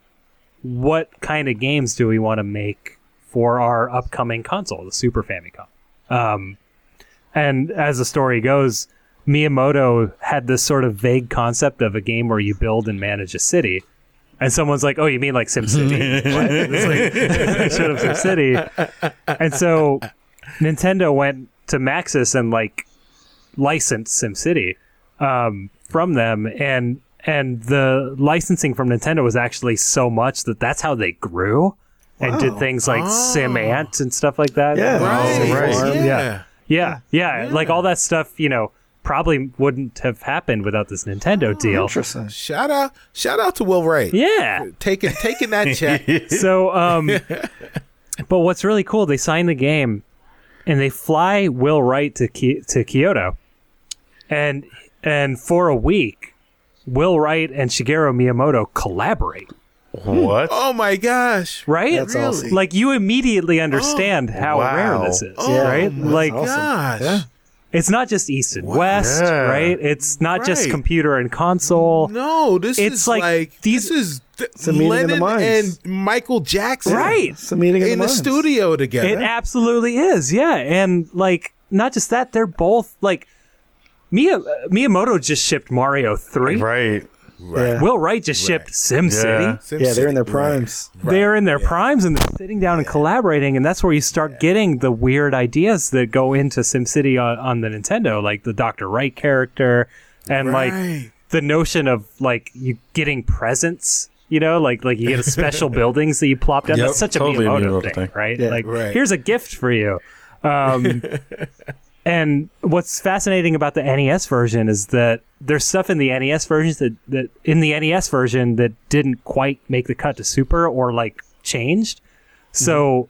what kind of games do we want to make for our upcoming console, the Super Famicom. Um, and as the story goes, Miyamoto had this sort of vague concept of a game where you build and manage a city. And someone's like, "Oh, you mean like SimCity?" Like, sort of SimCity. And so Nintendo went to Maxis and like licensed SimCity um, from them, and and the licensing from Nintendo was actually so much that that's how they grew and did things like Sim Ant and stuff like that. Yeah. Right. right. Yeah. Yeah. Yeah, yeah, like all that stuff, you know, probably wouldn't have happened without this Nintendo deal. Interesting. Shout out, shout out to Will Wright. Yeah. Taking taking that check. So, um, but what's really cool, they sign the game and they fly Will Wright to Ki- to Kyoto, and and for a week, Will Wright and Shigeru Miyamoto collaborate. What? oh my gosh. Right? That's Really? awesome. Like you immediately understand oh, how wow. rare this is, Oh, right? my Like awesome. Gosh. Yeah. it's not just East and West, Yeah. right? It's not just computer and console. No, this It's is like like, these- this is th- a meeting of the Lennon minds. and Michael Jackson Right. It's a meeting of in the minds. studio together. It absolutely is, yeah. And like, not just that, they're both like Mia, Miyamoto just shipped Mario Three. Right. Yeah. Will Wright just shipped SimCity. Yeah. yeah, they're in their Right. primes. They're in their primes and they're sitting down and collaborating, and that's where you start getting the weird ideas that go into SimCity on, on the Nintendo, like the Doctor Wright character, and like the notion of like you getting presents. You know, like like you get a special buildings that you plop down. Yep, That's such a totally a Miyamoto, Miyamoto thing, thing. right? Yeah. like Right. here's a gift for you. Um, and what's fascinating about the NES version is that there's stuff in the NES versions that, that in the NES version that didn't quite make the cut to Super or like changed. So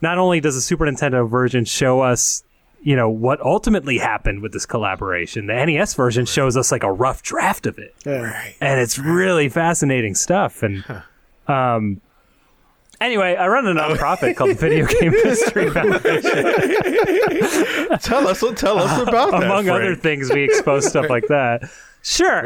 not only does the Super Nintendo version show us, you know, what ultimately happened with this collaboration, the NES version shows us like a rough draft of it Yeah. Right. and it's really fascinating stuff. And um, anyway, I run a nonprofit called Video Game History Foundation. Tell us. Tell us about that. Among other things, we expose stuff like that. Sure.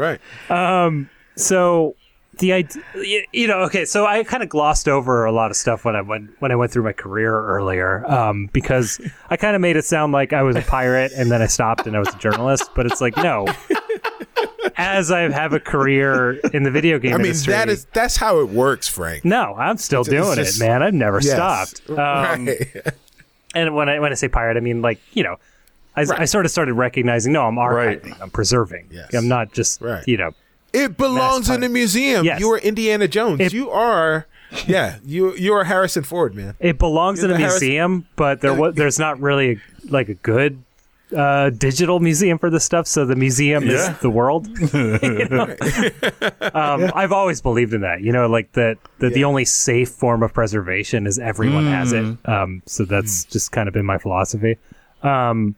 Right. So the idea, you know, okay. So I kind of glossed over a lot of stuff when I went when I went through my career earlier, um, because I kind of made it sound like I was a pirate and then I stopped and I was a journalist. But it's like no. As I have a career in the video game I mean, industry. that is that's how it works, Frank. no, I'm still it's doing just- it, man. I've never Yes. stopped. Um, right. And when I when I say pirate, I mean like you know, I, I sort of started recognizing no, I'm archiving, Right. I'm preserving. Yes. I'm not just Right. you know. It belongs in the museum. Yes. You are Indiana Jones. It- you are, yeah. You you are Harrison Ford, man. It belongs in a the Harris- museum, but there was there's not really a, like a good uh, digital museum for this stuff. So the museum Yeah. is the world. You know? um, I've always believed in that. You know, like that that the only safe form of preservation is everyone has it. Um, so that's just kind of been my philosophy. Um,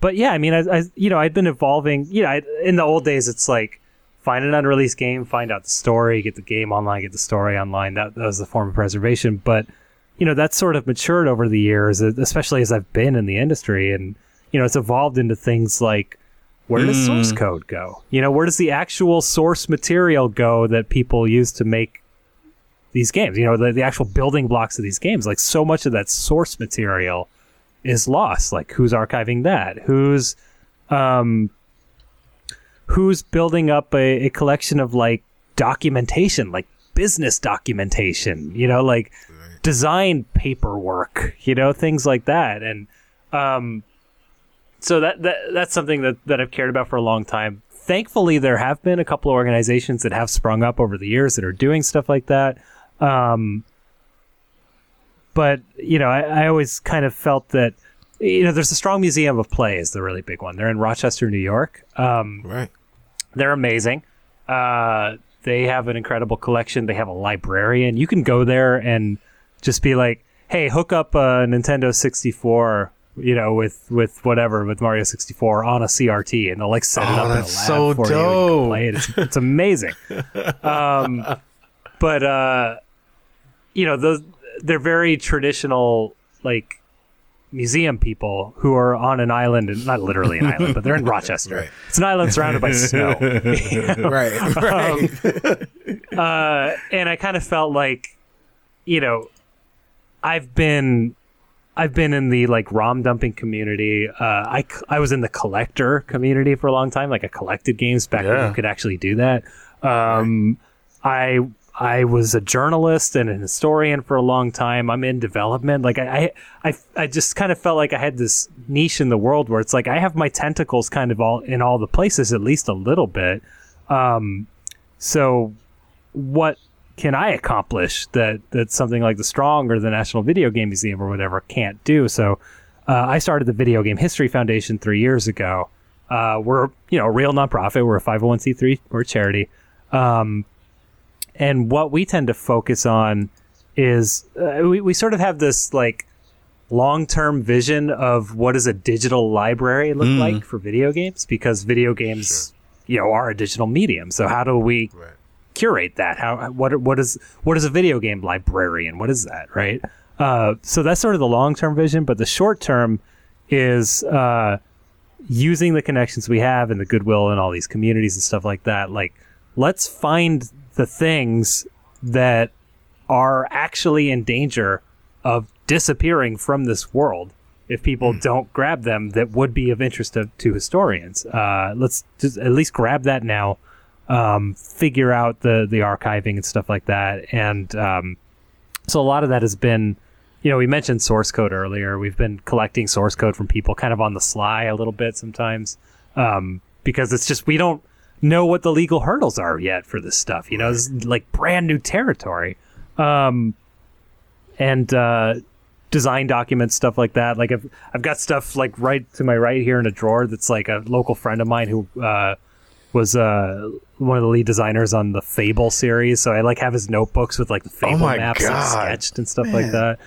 but yeah, I mean, I, I you know I'd been evolving. You know, I, in the old days, it's like find an unreleased game, find out the story, get the game online, get the story online. That, that was the form of preservation. But you know, that's sort of matured over the years, especially as I've been in the industry, and you know, it's evolved into things like where does source code go? You know, where does the actual source material go that people use to make these games? You know, the, the actual building blocks of these games. Like so much of that source material is lost. Like who's archiving that? Who's um who's building up a, a collection of like documentation, like business documentation, you know, like design paperwork, you know, things like that. And um so that, that that's something that, that I've cared about for a long time. Thankfully, there have been a couple of organizations that have sprung up over the years that are doing stuff like that. Um, but you know, I, I always kind of felt that you know, there's a strong museum of play is the really big one. They're in Rochester, New York. Um, Right. they're amazing. Uh, they have an incredible collection. They have a librarian. You can go there and just be like, "Hey, hook up a Nintendo 64." You know, with with whatever with Mario 64 on a CRT, and they'll like set it Oh, up in a lab so for you. and dope. play it. It's, it's amazing. um, but uh, you know, those they're very traditional, like museum people who are on an island, and not literally an island, but they're in Rochester. Right. It's an island surrounded by snow. Right. Right. uh, and I kind of felt like, you know, I've been, I've been in the like ROM dumping community. Uh, I I was in the collector community for a long time. Like I collected games back when you could actually do that. Um, I I was a journalist and an historian for a long time. I'm in development. Like I, I, I, I just kind of felt like I had this niche in the world where it's like I have my tentacles kind of all in all the places, at least a little bit. Um, so what can I accomplish that that something like the Strong or the National Video Game Museum or whatever can't do? So uh, I started the Video Game History Foundation three years ago. Uh, we're you know a real nonprofit. We're a 501c3. We're a charity. Um, and what we tend to focus on is uh, we, we sort of have this like long-term vision of what does a digital library look like for video games because video games you know are a digital medium so how do we Right. Curate that? How what what is what is a video game librarian? What is that right? Uh, so that's sort of the long-term vision but the short term is uh, using the connections we have and the goodwill and all these communities and stuff like that like let's find the things that are actually in danger of disappearing from this world if people don't grab them that would be of interest to, to historians. Uh, let's just at least grab that now, um, figure out the, the archiving and stuff like that. And um, so a lot of that has been, you know, we mentioned source code earlier. We've been collecting source code from people kind of on the sly a little bit sometimes um, because it's just we don't know what the legal hurdles are yet for this stuff. You know, it's like brand new territory. Um, and uh, design documents, stuff like that. Like I've I've got stuff like right to my right here in a drawer that's like a local friend of mine who uh, was uh, one of the lead designers on the Fable series. So I like have his notebooks with like the Fable my maps like, God. sketched and stuff like Man. that.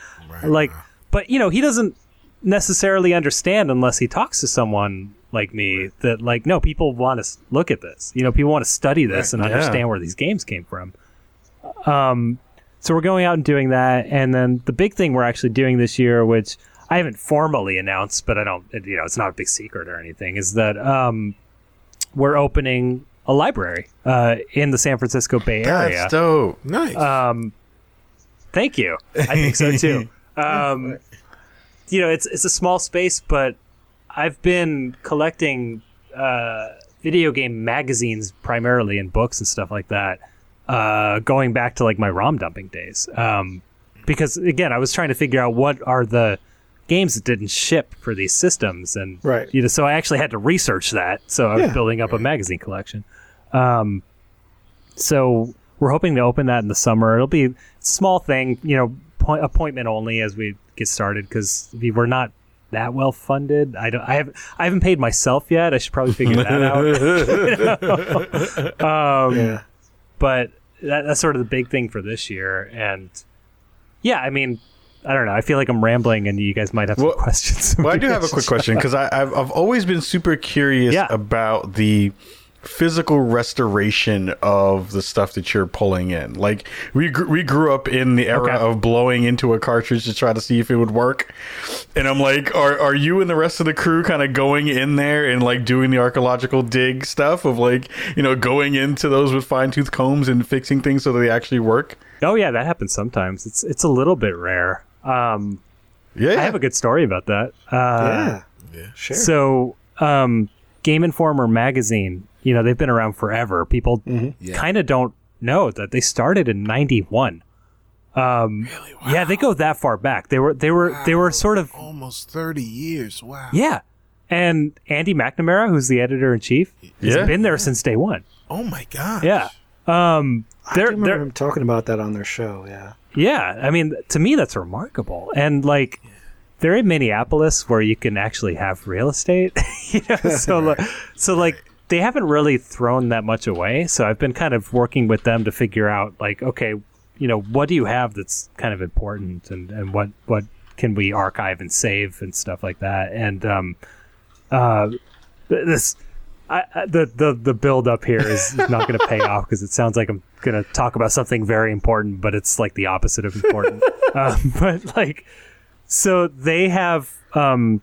Like, but you know, he doesn't necessarily understand unless he talks to someone like me that like no people want to look at this you know people want to study this and Yeah. understand where these games came from um so we're going out and doing that and then the big thing we're actually doing this year which i haven't formally announced but i don't you know it's not a big secret or anything is that um we're opening a library uh in the san francisco bay area That's dope. Nice. um, thank you. I think so too. Um, you know, it's it's a small space, but I've been collecting uh, video game magazines primarily and books and stuff like that. Uh, going back to like my ROM dumping days, um, because again, I was trying to figure out what are the games that didn't ship for these systems, and Right. you know, so I actually had to research that. So I was Yeah. building up a magazine collection. Um, so we're hoping to open that in the summer. It'll be a small thing, you know, point, appointment only as we get started because we we're not that well funded. I don't. I have. I haven't paid myself yet. I should probably figure that out. um, Yeah. But that, that's sort of the big thing for this year. And yeah, I mean, I don't know. I feel like I'm rambling, and you guys might have Well- some questions. Well, I do have a quick question because I've I've always been super curious Yeah. about the physical restoration of the stuff that you're pulling in. Like we gr- we grew up in the era Okay. of blowing into a cartridge to try to see if it would work, and I'm like, are are you and the rest of the crew kind of going in there and like doing the archaeological dig stuff of like you know going into those with fine tooth combs and fixing things so that they actually work? Oh yeah, that happens sometimes. It's it's a little bit rare. Um, Yeah, I have a good story about that. Uh, yeah. Sure. So, um, Game Informer magazine, you know, they've been around forever. People Yeah. kind of don't know that they started in '91. Um, Yeah, they go that far back. They were they were they were sort of Almost 30 years. Wow. yeah. And Andy McNamara, who's the editor in chief, has been there since day one. Oh my gosh. Yeah. Um, I they're, remember they're, him talking about that on their show. Yeah. Yeah, I mean, to me, that's remarkable. And like, they're in Minneapolis where you can actually have real estate. you know, so like, so like they haven't really thrown that much away. So I've been kind of working with them to figure out like, okay, you know, what do you have that's kind of important, and and what what can we archive and save and stuff like that. And um, uh, this. I, I, the the the build up here is not going to pay off because it sounds like I'm going to talk about something very important, but it's like the opposite of important. um, but like, so they have. Um,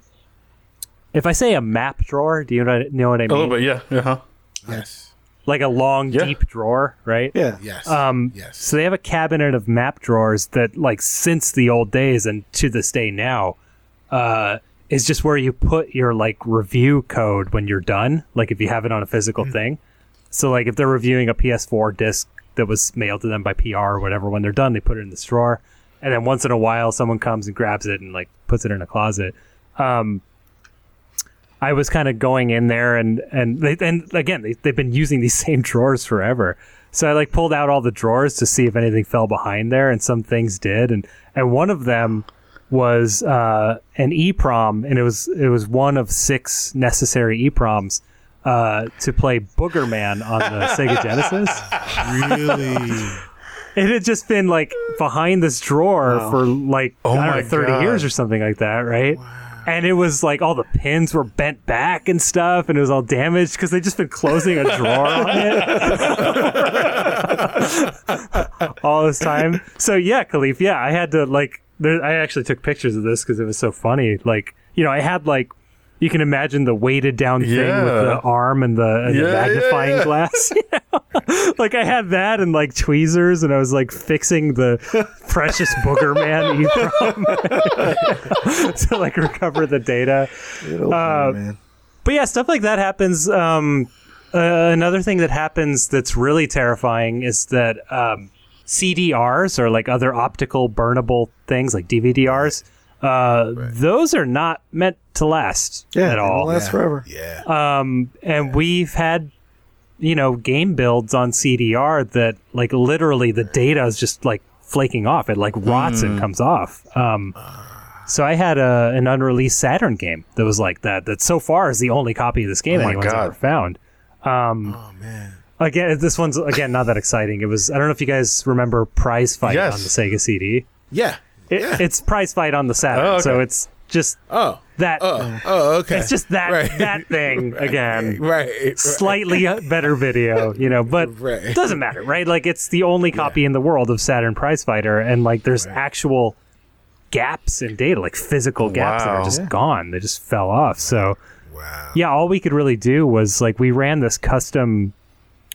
if I say a map drawer, do you know what, know what I a mean? little bit. Yeah, uh-huh. Yes. Like a long, Yeah. deep drawer, right? Yeah. Yes. Um, yes. So they have a cabinet of map drawers that, like, since the old days and to this day now, uh, is just where you put your like review code when you're done. Like if you have it on a physical thing. So like if they're reviewing a PS4 disc that was mailed to them by PR or whatever, when they're done, they put it in this drawer, and then once in a while, someone comes and grabs it and like puts it in a closet. Um, I was kind of going in there and and they, and again they they've been using these same drawers forever. So I like pulled out all the drawers to see if anything fell behind there, and some things did, and and one of them was uh, an EEPROM, and it was it was one of six necessary EEPROMs uh, to play Booger Man on the Sega Genesis. really? It had just been like behind this drawer Wow. for like Oh I don't my know, thirty God. years or something like that, right? And it was like all the pins were bent back and stuff, and it was all damaged because they just been closing a drawer on it all this time. So yeah, Kahlief, yeah, I had to like. There, I actually took pictures of this because it was so funny. Like, you know, I had like. You can imagine the weighted down thing with the arm and the, and Yeah, yeah, magnifying yeah. glass. you know? like I had that and like tweezers, and I was like fixing the precious booger man EEPROM to like recover the data. Uh, man. But yeah, stuff like that happens. Um, uh, another thing that happens that's really terrifying is that um, CDRs or like other optical burnable things like DVDRs. Uh, Those are not meant to last Yeah. at all. It'll last forever. Yeah. Um, and we've had, you know, game builds on CDR that like literally the data is just like flaking off. It like rots and comes off. Um, so I had a an unreleased Saturn game that was like that. That so far is the only copy of this game Oh my anyone's God. ever found. Um, Oh man. Again, this one's again not that exciting. It was I don't know if you guys remember Prize Fight Yes. on the Sega CD. Yeah. It, Yeah. It's Prize Fight on the Saturn, Oh, okay. so it's just Oh. that. Oh. Oh. Okay. it's just that Right. that thing again. Right. right. slightly better video, you know, but Right. it doesn't matter, right? Like it's the only copy in the world of Saturn Prize Fighter, and like there's actual gaps in data, like physical gaps that are Wow. just gone. They just fell off. So Wow. yeah, all we could really do was like we ran this custom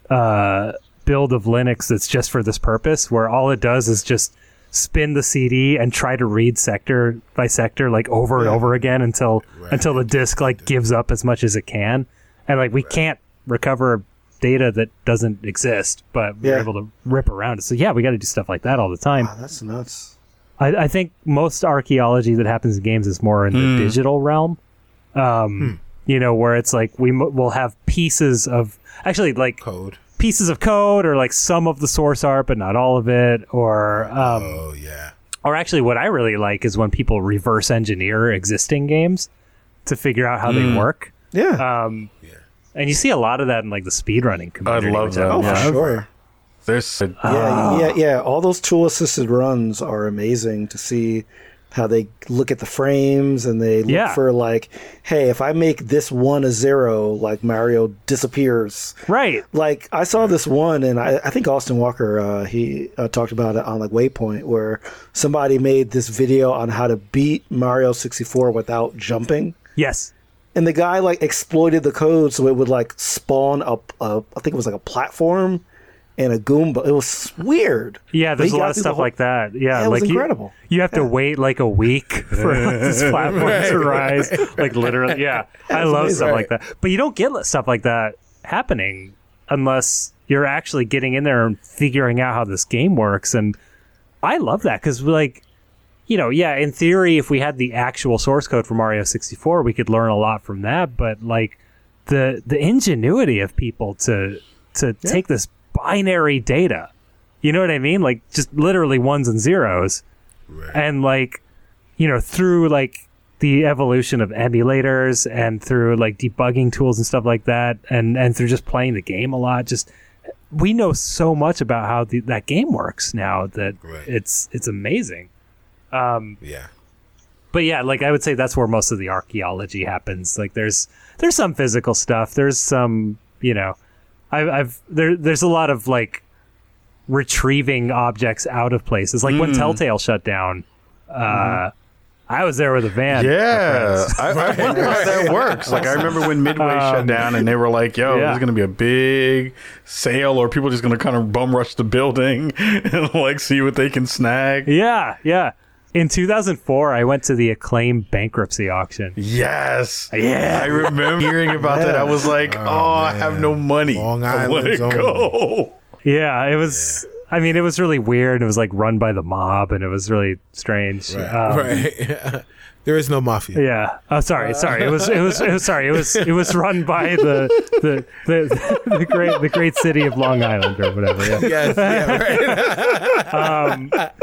uh, build of Linux that's just for this purpose, where all it does is just spin the CD and try to read sector by sector like over and over again until until the disk like gives up as much as it can, and like we can't recover data that doesn't exist, but we're able to rip around it. So yeah, we got to do stuff like that all the time. Wow, that's nuts. I, I think most archaeology that happens in games is more in the digital realm. Um, You know, where it's like we m- will have pieces of actually like Code. pieces of code or like some of the source art, but not all of it. Or um, Oh yeah. or actually, what I really like is when people reverse engineer existing games to figure out how they work. Yeah. Um, and you see a lot of that in like the speedrunning community. I love that. oh, for sure. There's Yeah, yeah, yeah. All those tool assisted runs are amazing to see how they look at the frames and they look Yeah. for like, hey, if I make this one a zero, like Mario disappears. Right. Like I saw this one, and I, I think Austin Walker uh, he uh, talked about it on like Waypoint, where somebody made this video on how to beat Mario sixty four without jumping. Yes. and the guy like exploited the code so it would like spawn up a, I think it was like a platform and a Goomba. It was weird. Yeah, there's a lot of stuff whole- like that. Yeah, Yeah, it like you- incredible. You, have to wait like a week for this platform to rise. Like literally, yeah. I love amazing. stuff like that. But you don't get stuff like that happening unless you're actually getting in there and figuring out how this game works. And I love that because like. You know, yeah, in theory, if we had the actual source code for Mario 64, we could learn a lot from that. But like the the ingenuity of people to to take this binary data you know what I mean? Like just literally ones and zeros. And like, you know, through like the evolution of emulators and through like debugging tools and stuff like that and and through just playing the game a lot, just we know so much about how the, that game works now that Right. it's it's amazing. Um Yeah. but yeah, like I would say that's where most of the archaeology happens. Like there's there's some physical stuff. There's some you know, I've, I've there there's a lot of like retrieving objects out of places. Like when Telltale shut down, uh, I was there with a van. Yeah. I, I wonder how that works. Like, I remember when Midway shut down, and they were like, "Yo, yeah. there's going to be a big sale, or people just going to kind of bum rush the building and like see what they can snag." yeah, yeah. In 2004, I went to the Acclaim bankruptcy auction. Yes, Yeah. I remember hearing about that. I was like, "Oh, I have no money. Long I let it go." Yeah, it was. I mean, it was really weird. It was like run by the mob, and it was really strange. Right. Um, right. there is no mafia. Yeah. Oh, sorry, sorry. It was, it was, it was, sorry. It was, it was run by the, the, the, the great, the great city of Long Island or whatever. Yeah. Yes. Yeah. Right.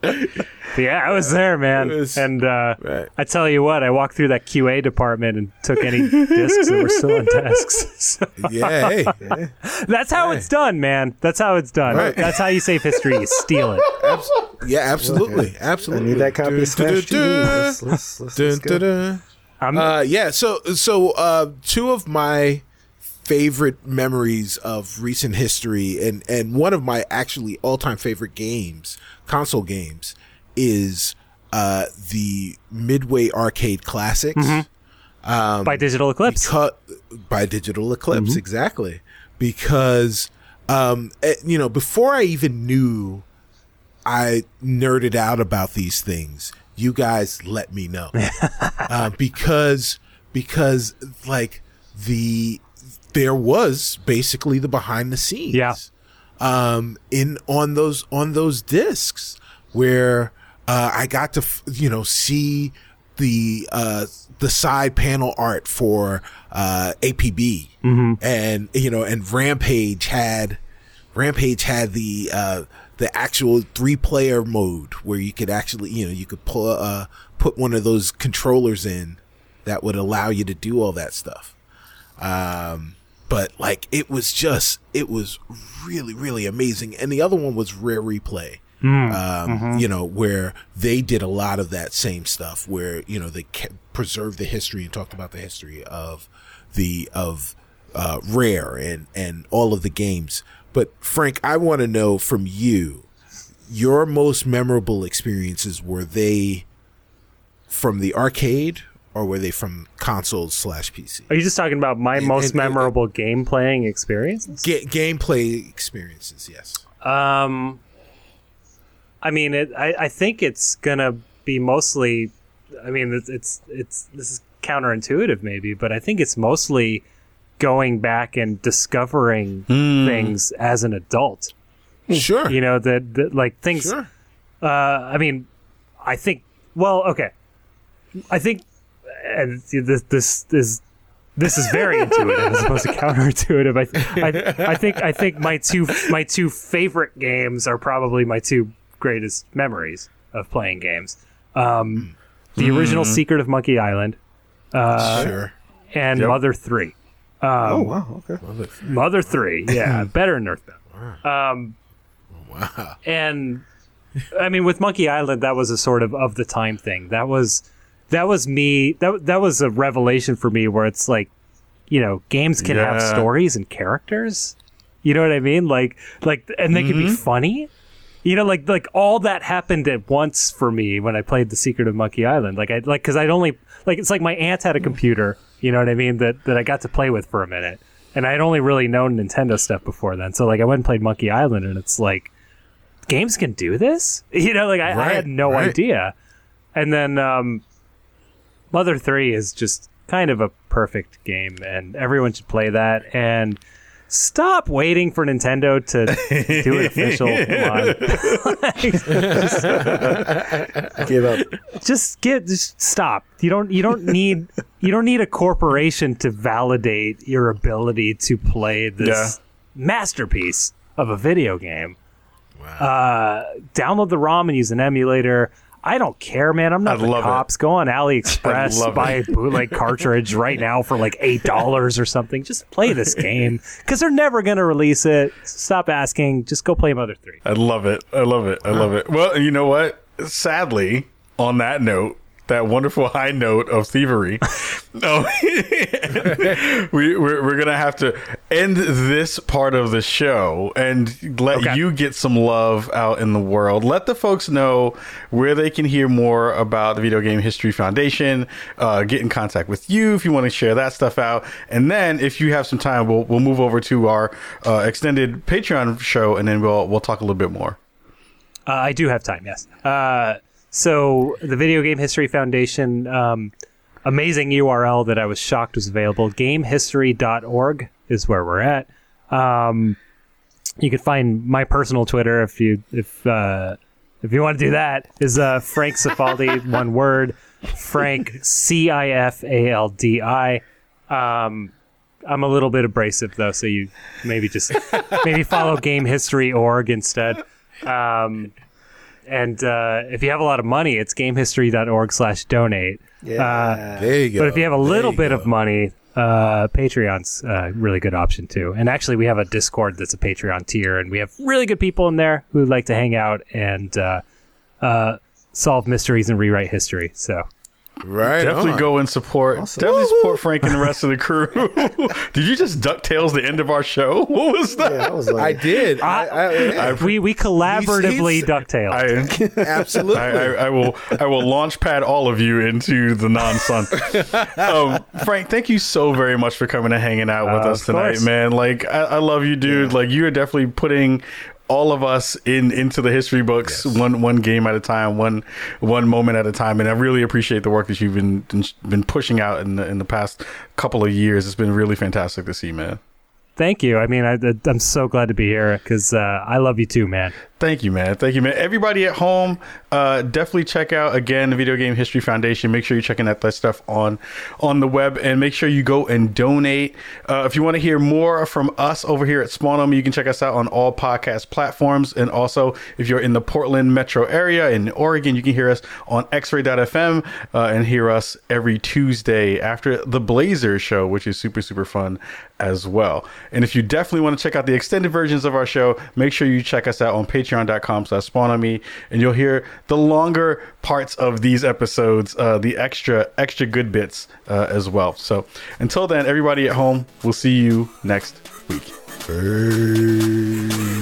But yeah, I was there, man. Was- and uh, Right. I tell you what, I walked through that QA department and took any discs that were still on desks. So Yeah. Hey. that's how it's done, man. That's how it's done. Right. That's how you save history. You steal it. Abs- yeah. Absolutely. I Absolutely. need that copy of Smash TV. Uh, yeah. So, so uh, two of my favorite memories of recent history, and and one of my actually all time favorite games, console games, is uh, the Midway Arcade Classics. by Digital Eclipse. Cut by Digital Eclipse, exactly. Because, um, eh, you know, before I even knew I nerded out about these things, you guys let me know. uh, because, because like the, there was basically the behind the scenes. Yeah. Um, in, on those, on those discs where, uh, I got to, you know, see the, uh, the side panel art for, uh, APB. And, you know, and Rampage had, Rampage had the, uh, the actual three player mode where you could actually, you know, you could pull, uh, put one of those controllers in that would allow you to do all that stuff. Um, but like it was just, it was really, really amazing. And the other one was Rare Replay. Um, you know, where they did a lot of that same stuff where, you know, they kept, preserved the history and talked about the history of the, of, uh, Rare and, and all of the games. But Frank, I want to know from you, your most memorable experiences, were they from the arcade or were they from consoles slash PC? Are you just talking about my most and- memorable game playing experiences? Ga- gameplay experiences, yes. Um, I mean, it, I, I think it's gonna be mostly. I mean, it's, it's it's this is counterintuitive maybe, but I think it's mostly going back and discovering things as an adult. Sure. You know that, that like things. Sure. Uh, I mean, I think. Well, okay. I think, and this this is this is very intuitive as opposed to counterintuitive. I, I I think I think my two my two favorite games are probably my two greatest memories of playing games. Um, hmm. the original hmm. Secret of Monkey Island uh, sure. and Yep. Mother Three. Um, oh wow, okay. Mother Three, yeah, hmm. better than Earthbound. Um, wow. And I mean, with Monkey Island, that was a sort of of the time thing. That was that was me. That that was a revelation for me, where it's like, you know, games can have stories and characters. You know what I mean? Like like, and they can be mm-hmm. funny. You know, like like all that happened at once for me when I played The Secret of Monkey Island. Like I like because I'd only like it's like my aunt had a computer. You know what I mean? That that I got to play with for a minute, and I had only really known Nintendo stuff before then. So like I went and played Monkey Island, and it's like games can do this. You know, like I, I had no right. idea. And then um, Mother Three is just kind of a perfect game, and everyone should play that. And stop waiting for Nintendo to do an official. Come on. Give up. just get just stop. You don't you don't need you don't need a corporation to validate your ability to play this Yeah. masterpiece of a video game. Uh, download the ROM and use an emulator. I don't care, man. I'm not I the love it. cops. Go on AliExpress, buy a bootleg cartridge right now for like eight dollars or something. Just play this game because they're never gonna release it. Stop asking. Just go play Mother Three. I love it. I love it. I love it. Well, you know what? Sadly, on that note, that wonderful high note of thievery, no, we, we're, we're gonna have to end this part of the show and let Okay. you get some love out in the world. Let the folks know where they can hear more about the Video Game History Foundation. Uh, get in contact with you if you want to share that stuff out, and then if you have some time, we'll we'll move over to our uh, extended Patreon show, and then we'll we'll talk a little bit more. Uh, I do have time, yes. So the Video Game History Foundation, um, amazing URL that I was shocked was available. Gamehistory.org is where we're at. Um, you can find my personal Twitter if you if uh, if you want to do that is uh, Frank Cifaldi, one word. Frank C I F A L D I. Um, I'm a little bit abrasive though, so you maybe just maybe follow GameHistory.org instead. Um, and uh, if you have a lot of money, it's gamehistory.org slash donate. Yeah. There you go. But if you have a There little bit go. of money, uh, Patreon's a really good option too. And actually, we have a Discord that's a Patreon tier, and we have really good people in there who like to hang out and uh, uh, solve mysteries and rewrite history. So right, Definitely on. go and support. Awesome. Definitely support Frank and the rest of the crew. Did you just ducktails the end of our show? What was that? Yeah, I was I did. I, I, yeah, we we collaboratively He's- ducktail. I, absolutely. I, I, I will I will launch pad all of you into the non-sun. um, Frank, thank you so very much for coming and hanging out with Uh, us tonight, course. man. Like I, I love you, dude. Like you are definitely putting all of us in into the history books one one game at a time, one one moment at a time. And I really appreciate the work that you've been been pushing out in the in the past couple of years. It's been really fantastic to see, man. Thank you. I mean, I, I'm so glad to be here because uh, I love you too, man. Thank you, man. Thank you, man. Everybody at home, uh, definitely check out again the Video Game History Foundation. Make sure you're checking out that stuff on on the web, and make sure you go and donate. Uh, if you want to hear more from us over here at Spawn on Me, you can check us out on all podcast platforms, and also if you're in the Portland metro area in Oregon, you can hear us on X-Ray.fm uh, and hear us every Tuesday after the Blazer show, which is super super fun as well. And if you definitely want to check out the extended versions of our show, make sure you check us out on patreon.com slash spawn on me and you'll hear the longer parts of these episodes, uh, the extra, extra good bits uh, as well. So until then, everybody at home, we'll see you next week. Peace.